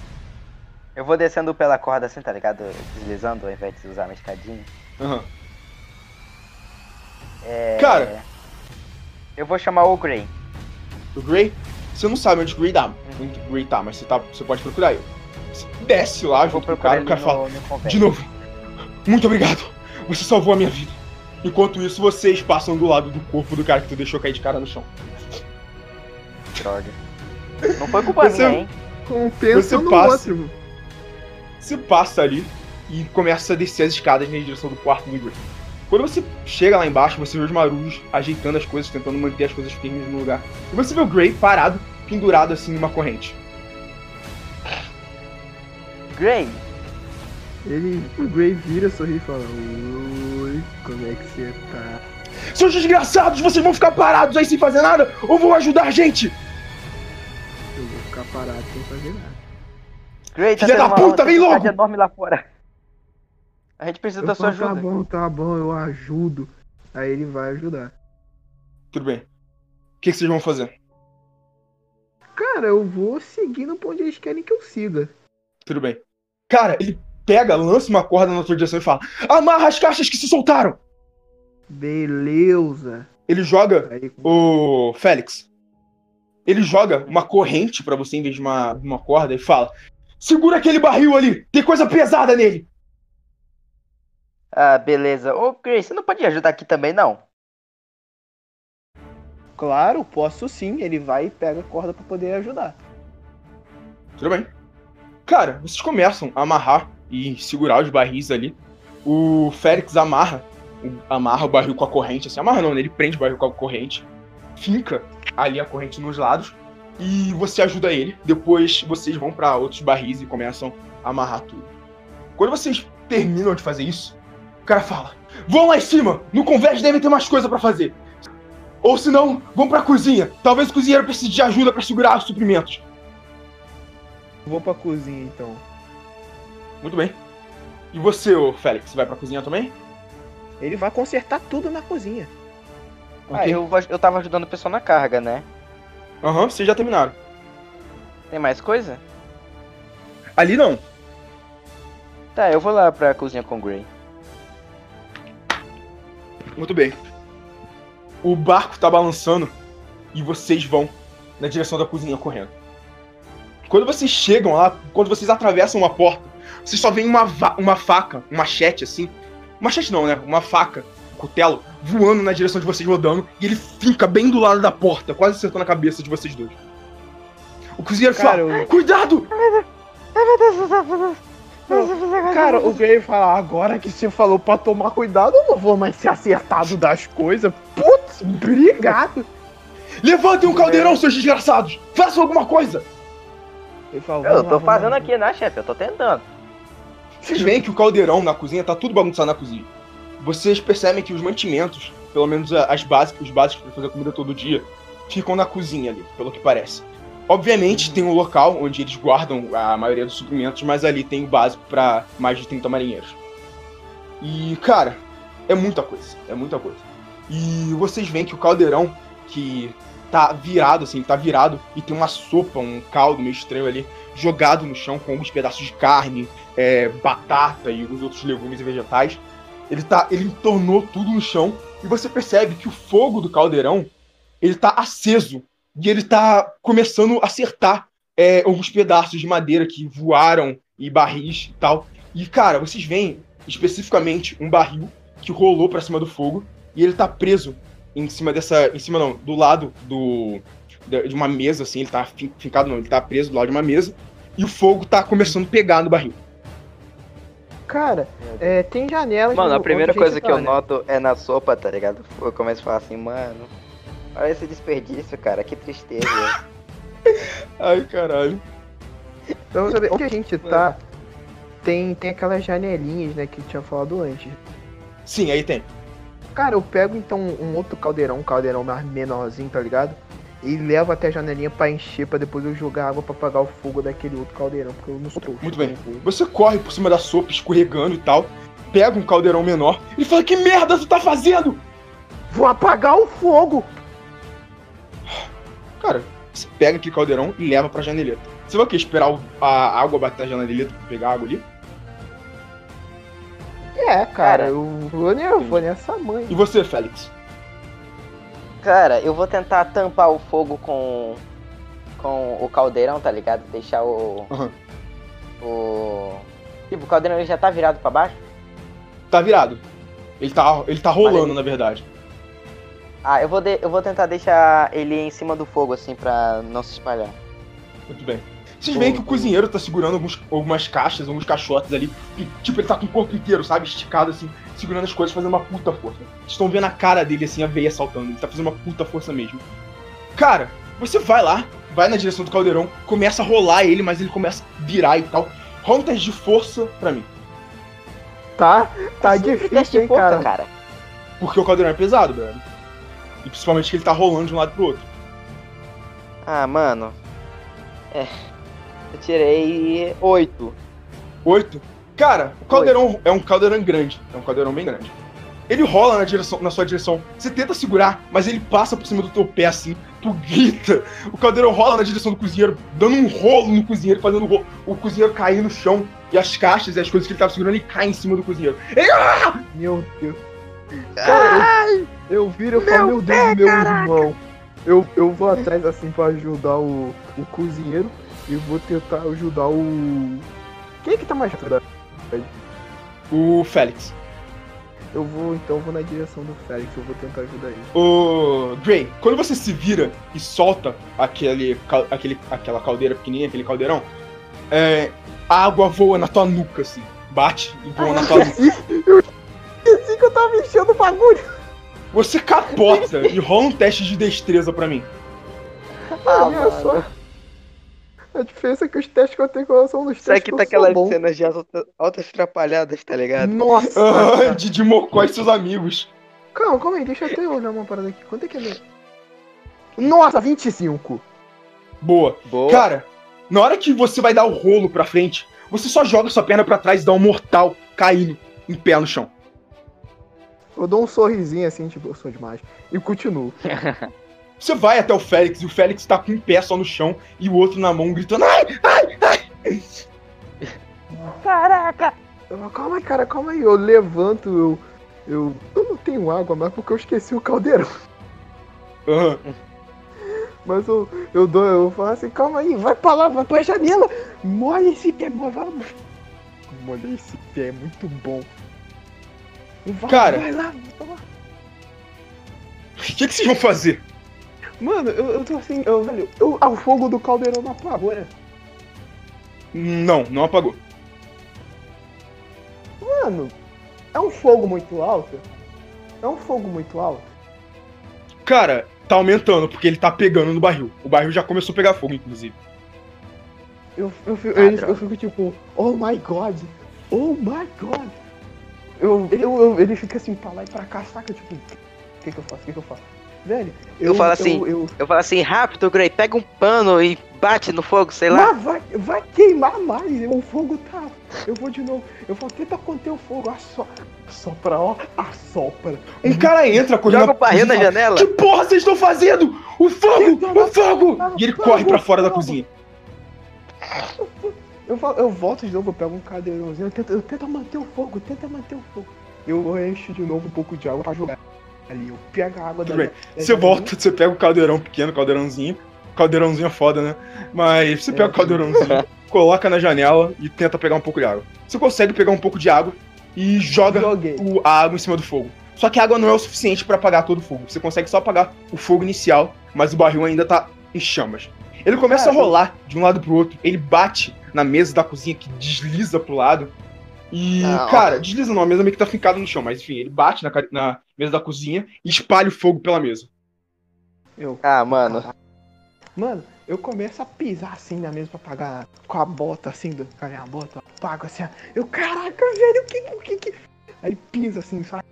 Eu vou descendo pela corda assim, tá ligado? Deslizando ao invés de usar uma escadinha. Aham. É... Cara. Eu vou chamar o Grey. O Gray, você não sabe onde o Gray tá, onde o Gray tá, mas você, tá, você pode procurar ele. Você desce lá Eu vou junto com o procurar cara, o cara no, fala, no. De novo, muito obrigado. Você salvou a minha vida. Enquanto isso, vocês passam do lado do corpo do cara que tu deixou cair de cara no chão. Droga. Não foi culpa Você- minha, hein? Compensa Você passa. outro. Você passa ali e começa a descer as escadas na direção do quarto do Gray. Quando você chega lá embaixo, você vê os marujos ajeitando as coisas, tentando manter as coisas firmes no lugar. E você vê o Gray parado, pendurado assim numa corrente. Grey, Ele, o Gray vira, sorri e fala: Oi, como é que você tá? Seus desgraçados, vocês vão ficar parados aí sem fazer nada ou vão ajudar a gente? Eu vou ficar parado sem fazer nada. Grey, tá Filha da puta, vem logo! enorme lá fora. A gente precisa Eu da sua falo, ajuda. Tá bom, tá bom, eu ajudo. Aí ele vai ajudar. Tudo bem. O que, que vocês vão fazer? Cara, eu vou seguindo pra onde eles querem que eu siga. Tudo bem. Cara, ele pega, lança uma corda na tua direção e fala: Amarra as caixas que se soltaram! Beleza. Ele joga Aí, o Félix. Ele joga uma corrente pra você em vez de uma, uma corda e fala: Segura aquele barril ali! Tem coisa pesada nele! Ah, beleza. Ô, Grey, você não pode ajudar aqui também, não? claro, posso sim. Ele vai e pega a corda pra poder ajudar. Tudo bem. Cara, vocês começam a amarrar e segurar os barris ali. O Félix amarra, o- amarra o barril com a corrente, assim, amarra não, né? Ele prende o barril com a corrente, finca ali a corrente nos lados e você ajuda ele. Depois vocês vão pra outros barris e começam a amarrar tudo. Quando vocês terminam de fazer isso, o cara fala: Vão lá em cima! No convés deve ter mais coisa pra fazer. Ou se não, vão pra cozinha. Talvez o cozinheiro precise de ajuda pra segurar os suprimentos. Vou pra cozinha então. Muito bem. E você, ô Félix, vai pra cozinha também? Ele vai consertar tudo na cozinha. Ah, eu, vou- eu tava ajudando o pessoal na carga, né? Aham, vocês já terminaram. Tem mais coisa? Ali não. Tá, eu vou lá pra cozinha com o Grey. Muito bem. O barco tá balançando e vocês vão na direção da cozinha correndo. Quando vocês chegam lá, quando vocês atravessam uma porta, vocês só veem uma, uma faca, um machete assim. Machete não, né? Uma faca, um cutelo, voando na direção de vocês rodando, e ele fica bem do lado da porta, quase acertando a cabeça de vocês dois. O cozinheiro Cara, fala: eu- Cuidado! Cara, o Gray fala, agora que você falou pra tomar cuidado, eu não vou mais ser acertado das coisas. Putz, obrigado. Levantem um caldeirão, seus desgraçados! Façam alguma coisa! Ele fala, Eu "Vamos lá, tô fazendo lá." aqui, né, chefe? Eu tô tentando. Vocês veem que o caldeirão na cozinha tá tudo bagunçado na cozinha. Vocês percebem que os mantimentos, pelo menos as básicas, os básicos pra fazer comida todo dia, ficam na cozinha ali, pelo que parece. Obviamente tem um local onde eles guardam a maioria dos suprimentos, mas ali tem o básico pra mais de 30 marinheiros. E, cara, é muita coisa, é muita coisa. E vocês veem que o caldeirão, que tá virado, assim, tá virado, e tem uma sopa, um caldo meio estranho ali, jogado no chão com alguns pedaços de carne, é, batata e alguns outros legumes e vegetais. Ele tá, ele entornou tudo no chão e você percebe que o fogo do caldeirão ele tá aceso e ele tá começando a acertar é, alguns pedaços de madeira que voaram e barris e tal. E cara, vocês veem especificamente um barril que rolou pra cima do fogo e ele tá preso em cima dessa, em cima não, do lado do de uma mesa assim, ele tá fi- ficado não, ele tá preso do lado de uma mesa e o fogo tá começando a pegar no barril. Cara, é, tem janelas. Mano, a primeira coisa que eu né? noto é na sopa, tá ligado? Eu começo a falar assim, mano. Olha esse desperdício, cara, que tristeza. *laughs* Ai, caralho. Então, sabe, onde a gente tá, tem, tem aquelas janelinhas, né, que eu tinha falado antes. Sim, aí tem. Cara, eu pego então um outro caldeirão, um caldeirão mais menorzinho, tá ligado? E levo até a janelinha pra encher, pra depois eu jogar água pra apagar o fogo daquele outro caldeirão, porque eu não sou. Muito bem. Você corre por cima da sopa, escorregando e tal, pega um caldeirão menor e fala: Que merda tu tá fazendo? Vou apagar o fogo! Cara, você pega aquele caldeirão e leva pra janeleta. Você vai o quê? Esperar a água bater na janeleta pra pegar a água ali? É, cara, Cara. eu vou, eu vou nessa mãe. E você, Félix? Cara, eu vou tentar tampar o fogo com. com o caldeirão, tá ligado? Deixar o. Aham. O. Tipo, o caldeirão ele já tá virado pra baixo? Tá virado. Ele tá, ele tá rolando, Olha na verdade. Ah, eu vou, de- eu vou tentar deixar ele em cima do fogo, assim, pra não se espalhar. Muito bem. Vocês veem que o cozinheiro tá segurando alguns, algumas caixas, alguns caixotes ali. E, tipo, ele tá com o corpo inteiro, sabe? Esticado assim, segurando as coisas, fazendo uma puta força. Vocês estão vendo a cara dele assim, a veia saltando. Ele tá fazendo uma puta força mesmo. Cara, você vai lá, vai na direção do caldeirão, começa a rolar ele, mas ele começa a virar e tal. Teste de força pra mim. Tá, tá Esse teste difícil, hein, força, cara. cara. Porque o caldeirão é pesado, velho. E principalmente que ele tá rolando de um lado pro outro. Ah, mano. É. Eu tirei oito. Oito. Cara, o caldeirão é um caldeirão grande. É um caldeirão bem grande. Ele rola na, direção, na sua direção. Você tenta segurar, mas ele passa por cima do teu pé assim. Tu grita. O caldeirão rola na direção do cozinheiro, dando um rolo no cozinheiro, fazendo o, ro- o cozinheiro cair no chão. E as caixas e as coisas que ele tava segurando, ele cai em cima do cozinheiro. Ele, ah! Meu Deus. Cara, eu, eu viro e falo, meu Deus, meu irmão. Eu, eu vou atrás assim pra ajudar o, o cozinheiro e vou tentar ajudar o. Quem é que tá mais rápido? O Félix. Eu vou, então, vou na direção do Félix, eu vou tentar ajudar ele. O Gray, quando você se vira e solta aquele, aquele, aquela caldeira pequenininha, aquele caldeirão, é, a água voa na tua nuca, assim. Bate e voa na tua nuca. *laughs* Esqueci que eu tava enchendo o bagulho. Você capota e rola um teste de destreza pra mim. Ah, Olha só. A diferença é que os testes que eu tenho com são dos Isso testes aqui que tá aquelas bom. cenas de altas, altas trapalhadas, tá ligado? Nossa. Ah, de, de Mocó e seus amigos. Calma, calma aí, deixa eu até olhar uma parada aqui. Quanto é que é meu? Nossa, 25. Boa. Boa. Cara, na hora que você vai dar o rolo pra frente, você só joga sua perna pra trás e dá um mortal caindo em pé no chão. Eu dou um sorrisinho assim, tipo, eu sou demais. E continuo. *laughs* Você vai até o Félix e o Félix tá com um pé só no chão e o outro na mão gritando ai, ai, ai. *laughs* Caraca! Eu, calma aí, cara, calma aí. Eu levanto, eu, eu. Eu não tenho água mais porque eu esqueci o caldeirão. Aham. *laughs* Mas eu, eu dou, eu falo assim, calma aí, vai pra lá, vai pra janela. Molha esse pé, vamos. Molha esse pé, é muito bom. Vai, Cara. vai lá, vai lá. O que, que vocês vão fazer? Mano, eu, eu tô assim, eu, velho, eu, ah, o fogo do caldeirão não apagou, né? Não, não apagou. Mano, é um fogo muito alto? É um fogo muito alto? Cara, tá aumentando, porque ele tá pegando no barril. O barril já começou a pegar fogo, inclusive. Eu, eu, fico, Ah, eu, eu fico tipo, oh my god, oh my god. Eu, eu, eu- ele fica assim pra lá e pra cá, saca? Tipo, o que que eu faço? O que que eu faço? Velho, Eu falo assim, Eu, eu, Eu falo assim, rápido, Grey, pega um pano e bate no fogo, sei lá. mas vai, vai queimar mais, o fogo tá. Eu vou de novo. Eu vou tentar conter o fogo, assopra, assopra, ó, assopra. Um cara entra correndo. Joga o barril na janela. Que porra vocês estão fazendo? O fogo! O fogo! E ele corre pra fora da fogo. cozinha. *laughs* Eu, eu volto de novo, eu pego um cadeirãozinho, eu tento, eu tento manter o fogo, tenta manter o fogo. Eu encho de novo um pouco de água pra jogar ali. Eu pego a água Tudo da. bem. da Você volta, você pega o caldeirão pequeno, caldeirãozinho. Caldeirãozinho é foda, né? Mas você É, pega o sim. caldeirãozinho, *laughs* coloca na janela e tenta pegar um pouco de água. Você consegue pegar um pouco de água e joga o- a água em cima do fogo. Só que a água não é o suficiente pra apagar todo o fogo. Você consegue só apagar o fogo inicial, mas o barril ainda tá em chamas. Ele começa Cara, a rolar de um lado pro outro. Ele bate na mesa da cozinha que desliza pro lado. E, Não. cara, desliza não, a mesa meio que tá fincada no chão, mas enfim, ele bate na, na mesa da cozinha e espalha o fogo pela mesa. Eu. Ah, mano. Mano, eu começo a pisar assim na mesa pra apagar com a bota assim, do, com a minha bota, eu apago assim, ó. eu, caraca, velho, o que, o que que. Aí pisa assim, sabe?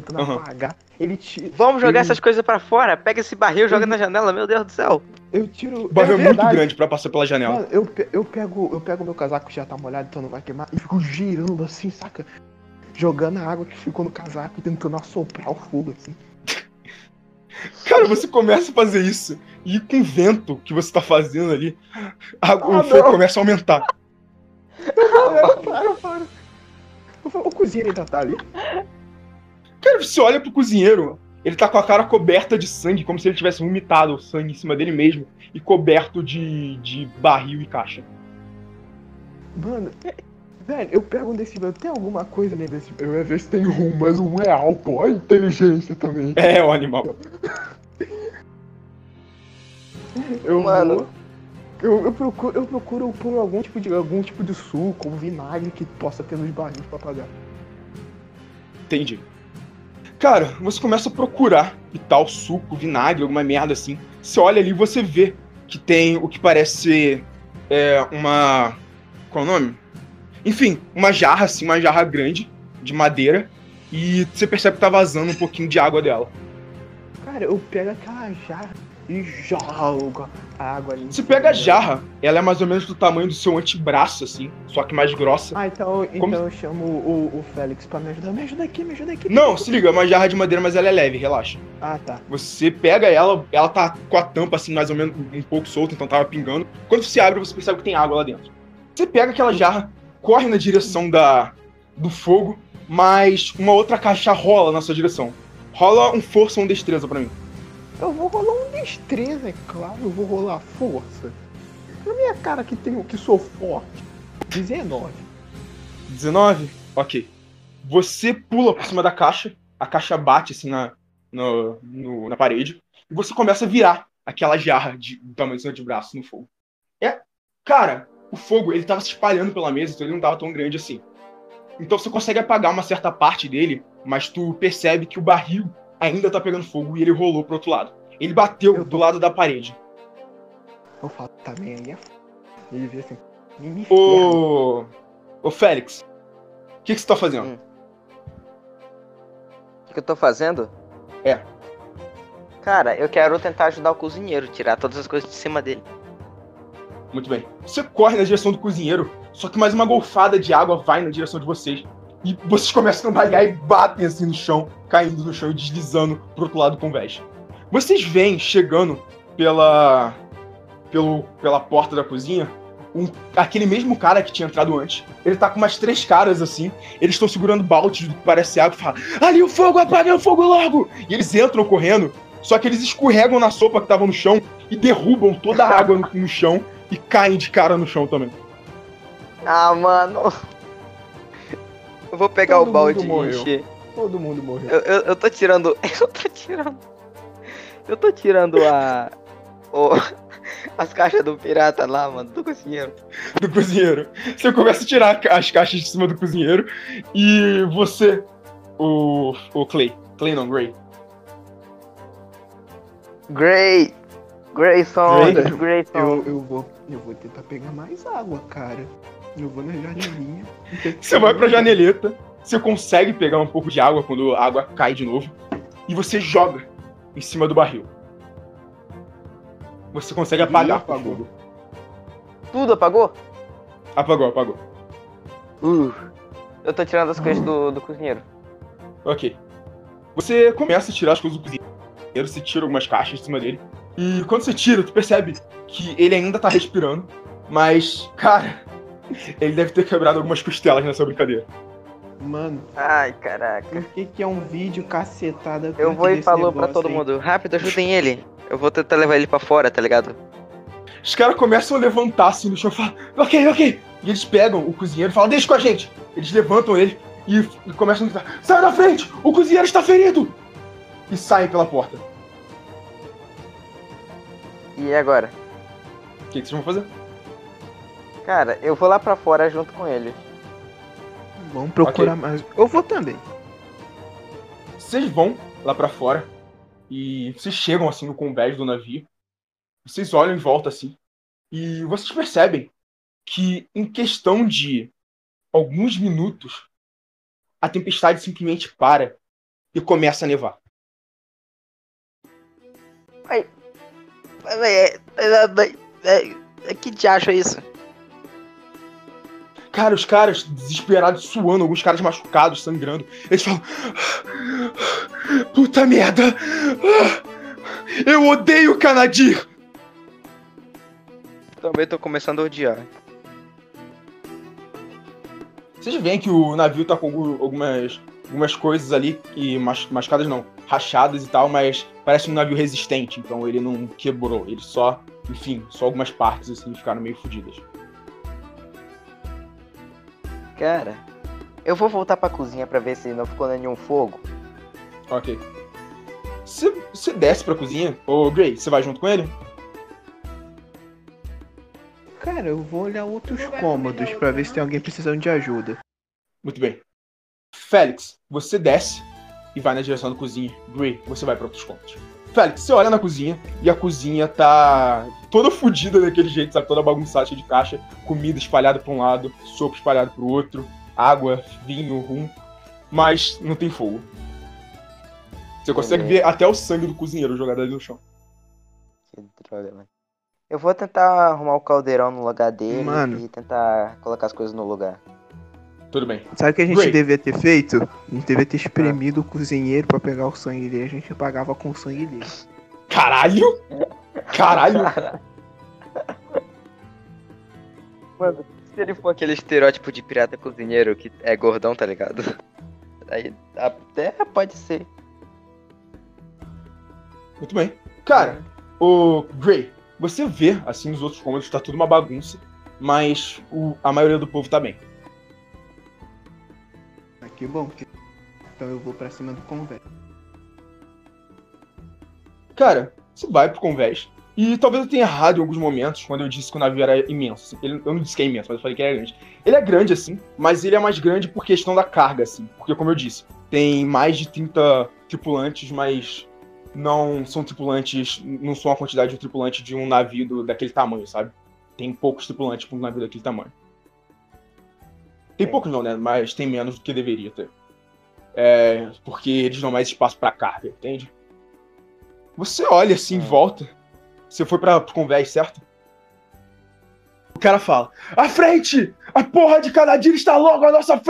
Tentando Aham. apagar. Ele tira. Vamos jogar ele- essas coisas pra fora. Pega esse barril, joga Uhum. na janela, meu Deus do céu. Eu tiro. O barril é, muito verdade. grande pra passar pela janela. Mano, eu, eu pego eu pego meu casaco que já tá molhado, então não vai queimar, e fico girando assim, saca? Jogando a água que ficou no casaco e tentando assoprar o fogo, assim. *laughs* Cara, você começa a fazer isso. E com o vento que você tá fazendo ali, a- o Ah, fogo não. começa a aumentar. *laughs* Para, para, para. Eu falo, O cozinheiro ainda tá ali. Cara, você olha pro cozinheiro, ele tá com a cara coberta de sangue, como se ele tivesse vomitado o sangue em cima dele mesmo, e coberto de, de barril e caixa. Mano, velho, eu pego um desse. Tem alguma coisa nele desse Eu ia ver se tem rum, mas um é álcool. Olha a inteligência também. É, o animal. *laughs* Eu Mano. Eu, eu procuro, eu procuro por algum tipo de algum tipo de suco ou vinagre que possa ter nos barris pra pagar. Entendi. Cara, você começa a procurar e tal, suco, vinagre, alguma merda assim. Você olha ali e você vê que tem o que parece ser é, uma. Qual é o nome? Enfim, uma jarra, assim, uma jarra grande, de madeira. E você percebe que tá vazando um pouquinho de água dela. Cara, eu pego aquela jarra e jogo a água ali. Você pega a jarra, ela é mais ou menos do tamanho do seu antebraço, assim, só que mais grossa. Ah, então, então Como- eu chamo o, o Félix pra me ajudar. Me ajuda aqui, me ajuda aqui. Não, se liga, é uma jarra de madeira, mas ela é leve, relaxa. Ah, tá. Você pega ela, ela tá com a tampa assim, mais ou menos um pouco solta, então tava pingando. Quando você abre, você percebe que tem água lá dentro. Você pega aquela jarra, corre na direção da do fogo, mas uma outra caixa rola na sua direção. Rola um força ou um destreza pra mim. Eu vou rolar um destreza, é claro. Eu vou rolar força. Na minha cara que tenho que sou forte. 19. 19? Ok. Você pula por cima da caixa, a caixa bate assim na, no- no- na parede, e você começa a virar aquela jarra de, tamanho do seu antebraço no fogo. É, cara, o fogo ele tava se espalhando pela mesa, então ele não tava tão grande assim. Então você consegue apagar uma certa parte dele, mas tu percebe que o barril ainda tá pegando fogo e ele rolou pro outro lado. Ele bateu Eu do tô- lado da parede. Eu falo, também aí é. Ele vê assim. Ô. Ô Félix, o que, que você tá fazendo? Hum. O que eu tô fazendo? É. Cara, eu quero tentar ajudar o cozinheiro, tirar todas as coisas de cima dele. Muito bem. Você corre na direção do cozinheiro, só que mais uma golfada de água vai na direção de vocês. E vocês começam a trabalhar e batem assim no chão, caindo no chão e deslizando pro outro lado com vés. Vocês veem chegando pela, pelo, pela porta da cozinha um- aquele mesmo cara que tinha entrado antes. Ele tá com umas três caras assim. Eles estão segurando baldes do que parece água e falam: Ali o fogo, apaga o fogo logo! E eles entram correndo. Só que eles escorregam na sopa que tava no chão e derrubam toda a água no, no chão e caem de cara no chão também. Ah, mano. Eu vou pegar Todo o balde e encher. Todo mundo morreu. Eu, eu, eu tô tirando. *laughs* Eu tô tirando. Eu tô tirando a. o- *laughs* as caixas do pirata lá, mano, do cozinheiro. do cozinheiro. Você começa a tirar as caixas de cima do cozinheiro e você, o, o Clay, Clay não, Gray, Gray! Grayson! Gray? Grayson! Eu, eu, vou, eu vou tentar pegar mais água, cara. Eu vou na janelinha. você vai pra janeleta, você consegue pegar um pouco de água quando a água cai de novo e você joga em cima do barril. Você consegue apagar apagou. fogo. Tudo apagou? Apagou, apagou. Uh. Eu tô tirando as coisas do, do cozinheiro. Ok. Você começa a tirar as coisas do cozinheiro, você tira algumas caixas de cima dele. E quando você tira, tu percebe que ele ainda tá respirando. Mas, cara, ele deve ter quebrado algumas costelas nessa brincadeira. Mano, Ai, caraca. por que que é um vídeo cacetada? Eu vou e falou pra todo aí? mundo, rápido, ajudem ele. Eu vou tentar levar ele pra fora, tá ligado? Os caras começam a levantar assim no chão e falam, ok, ok. E eles pegam o cozinheiro e falam, deixa com a gente. Eles levantam ele e, e começam a gritar, sai da frente, o cozinheiro está ferido. E saem pela porta. E agora? O que, que vocês vão fazer? Cara, eu vou lá pra fora junto com ele. Vamos procurar mais. Eu vou também. Vocês vão lá pra fora e vocês chegam assim no convés do navio. Vocês olham em volta assim e vocês percebem que em questão de alguns minutos a tempestade simplesmente para e começa a nevar. Que diacho é isso? Cara, os caras desesperados, suando, alguns caras machucados, sangrando. Eles falam: Puta merda! Eu odeio Canadir! Também tô começando a odiar. Vocês veem que o navio tá com algum- algumas, algumas coisas ali, e mas, machucadas não, rachadas e tal, mas parece um navio resistente, então ele não quebrou, ele só, enfim, só algumas partes assim ficaram meio fodidas. Cara, eu vou voltar pra cozinha pra ver se não ficou nenhum fogo. Ok. Você desce pra cozinha, ô Gray, você vai junto com ele? Cara, eu vou olhar outros cômodos pra ver se tem alguém precisando de ajuda. Muito bem. Félix, você desce e vai na direção da cozinha. Gray, você vai para outros cômodos. Félix, você olha na cozinha e a cozinha tá toda fodida daquele jeito, sabe? Toda bagunçada, cheia de caixa, comida espalhada pra um lado, sopa espalhada pro outro, água, vinho, rum, mas não tem fogo. Você consegue ver até o sangue do cozinheiro jogado ali no chão. Que droga, mano. Eu vou tentar arrumar o caldeirão no lugar dele Mano. e tentar colocar as coisas no lugar. Tudo bem. Sabe o que a gente Gray. devia ter feito? A gente devia ter espremido o cozinheiro pra pegar o sangue dele. A gente pagava com o sangue dele. Caralho! Caralho! *laughs* Mano, se ele for aquele estereótipo de pirata cozinheiro que é gordão, tá ligado? *laughs* Aí até pode ser. Muito bem. Cara, o Gray, você vê, assim, nos outros cômodos, tá tudo uma bagunça, mas o- a maioria do povo tá bem. Que bom. que- Então eu vou pra cima do convés. Cara, você vai pro convés. E talvez eu tenha errado em alguns momentos, quando eu disse que o navio era imenso. assim. Ele- eu não disse que é imenso, mas eu falei que era grande. Ele é grande, assim, mas ele é mais grande por questão da carga, assim. Porque, como eu disse, tem mais de 30 tripulantes, mas não são tripulantes, não são a quantidade de tripulante de um navio do- daquele tamanho, sabe? Tem poucos tripulantes pra um navio daquele tamanho. Tem poucos não, né? Mas tem menos do que deveria ter. É, porque eles dão mais espaço pra carga, entende? Você olha assim em Hum. volta. Você foi pra, pro convés, certo? O cara fala: À frente! A porra de Canadir está logo à nossa frente!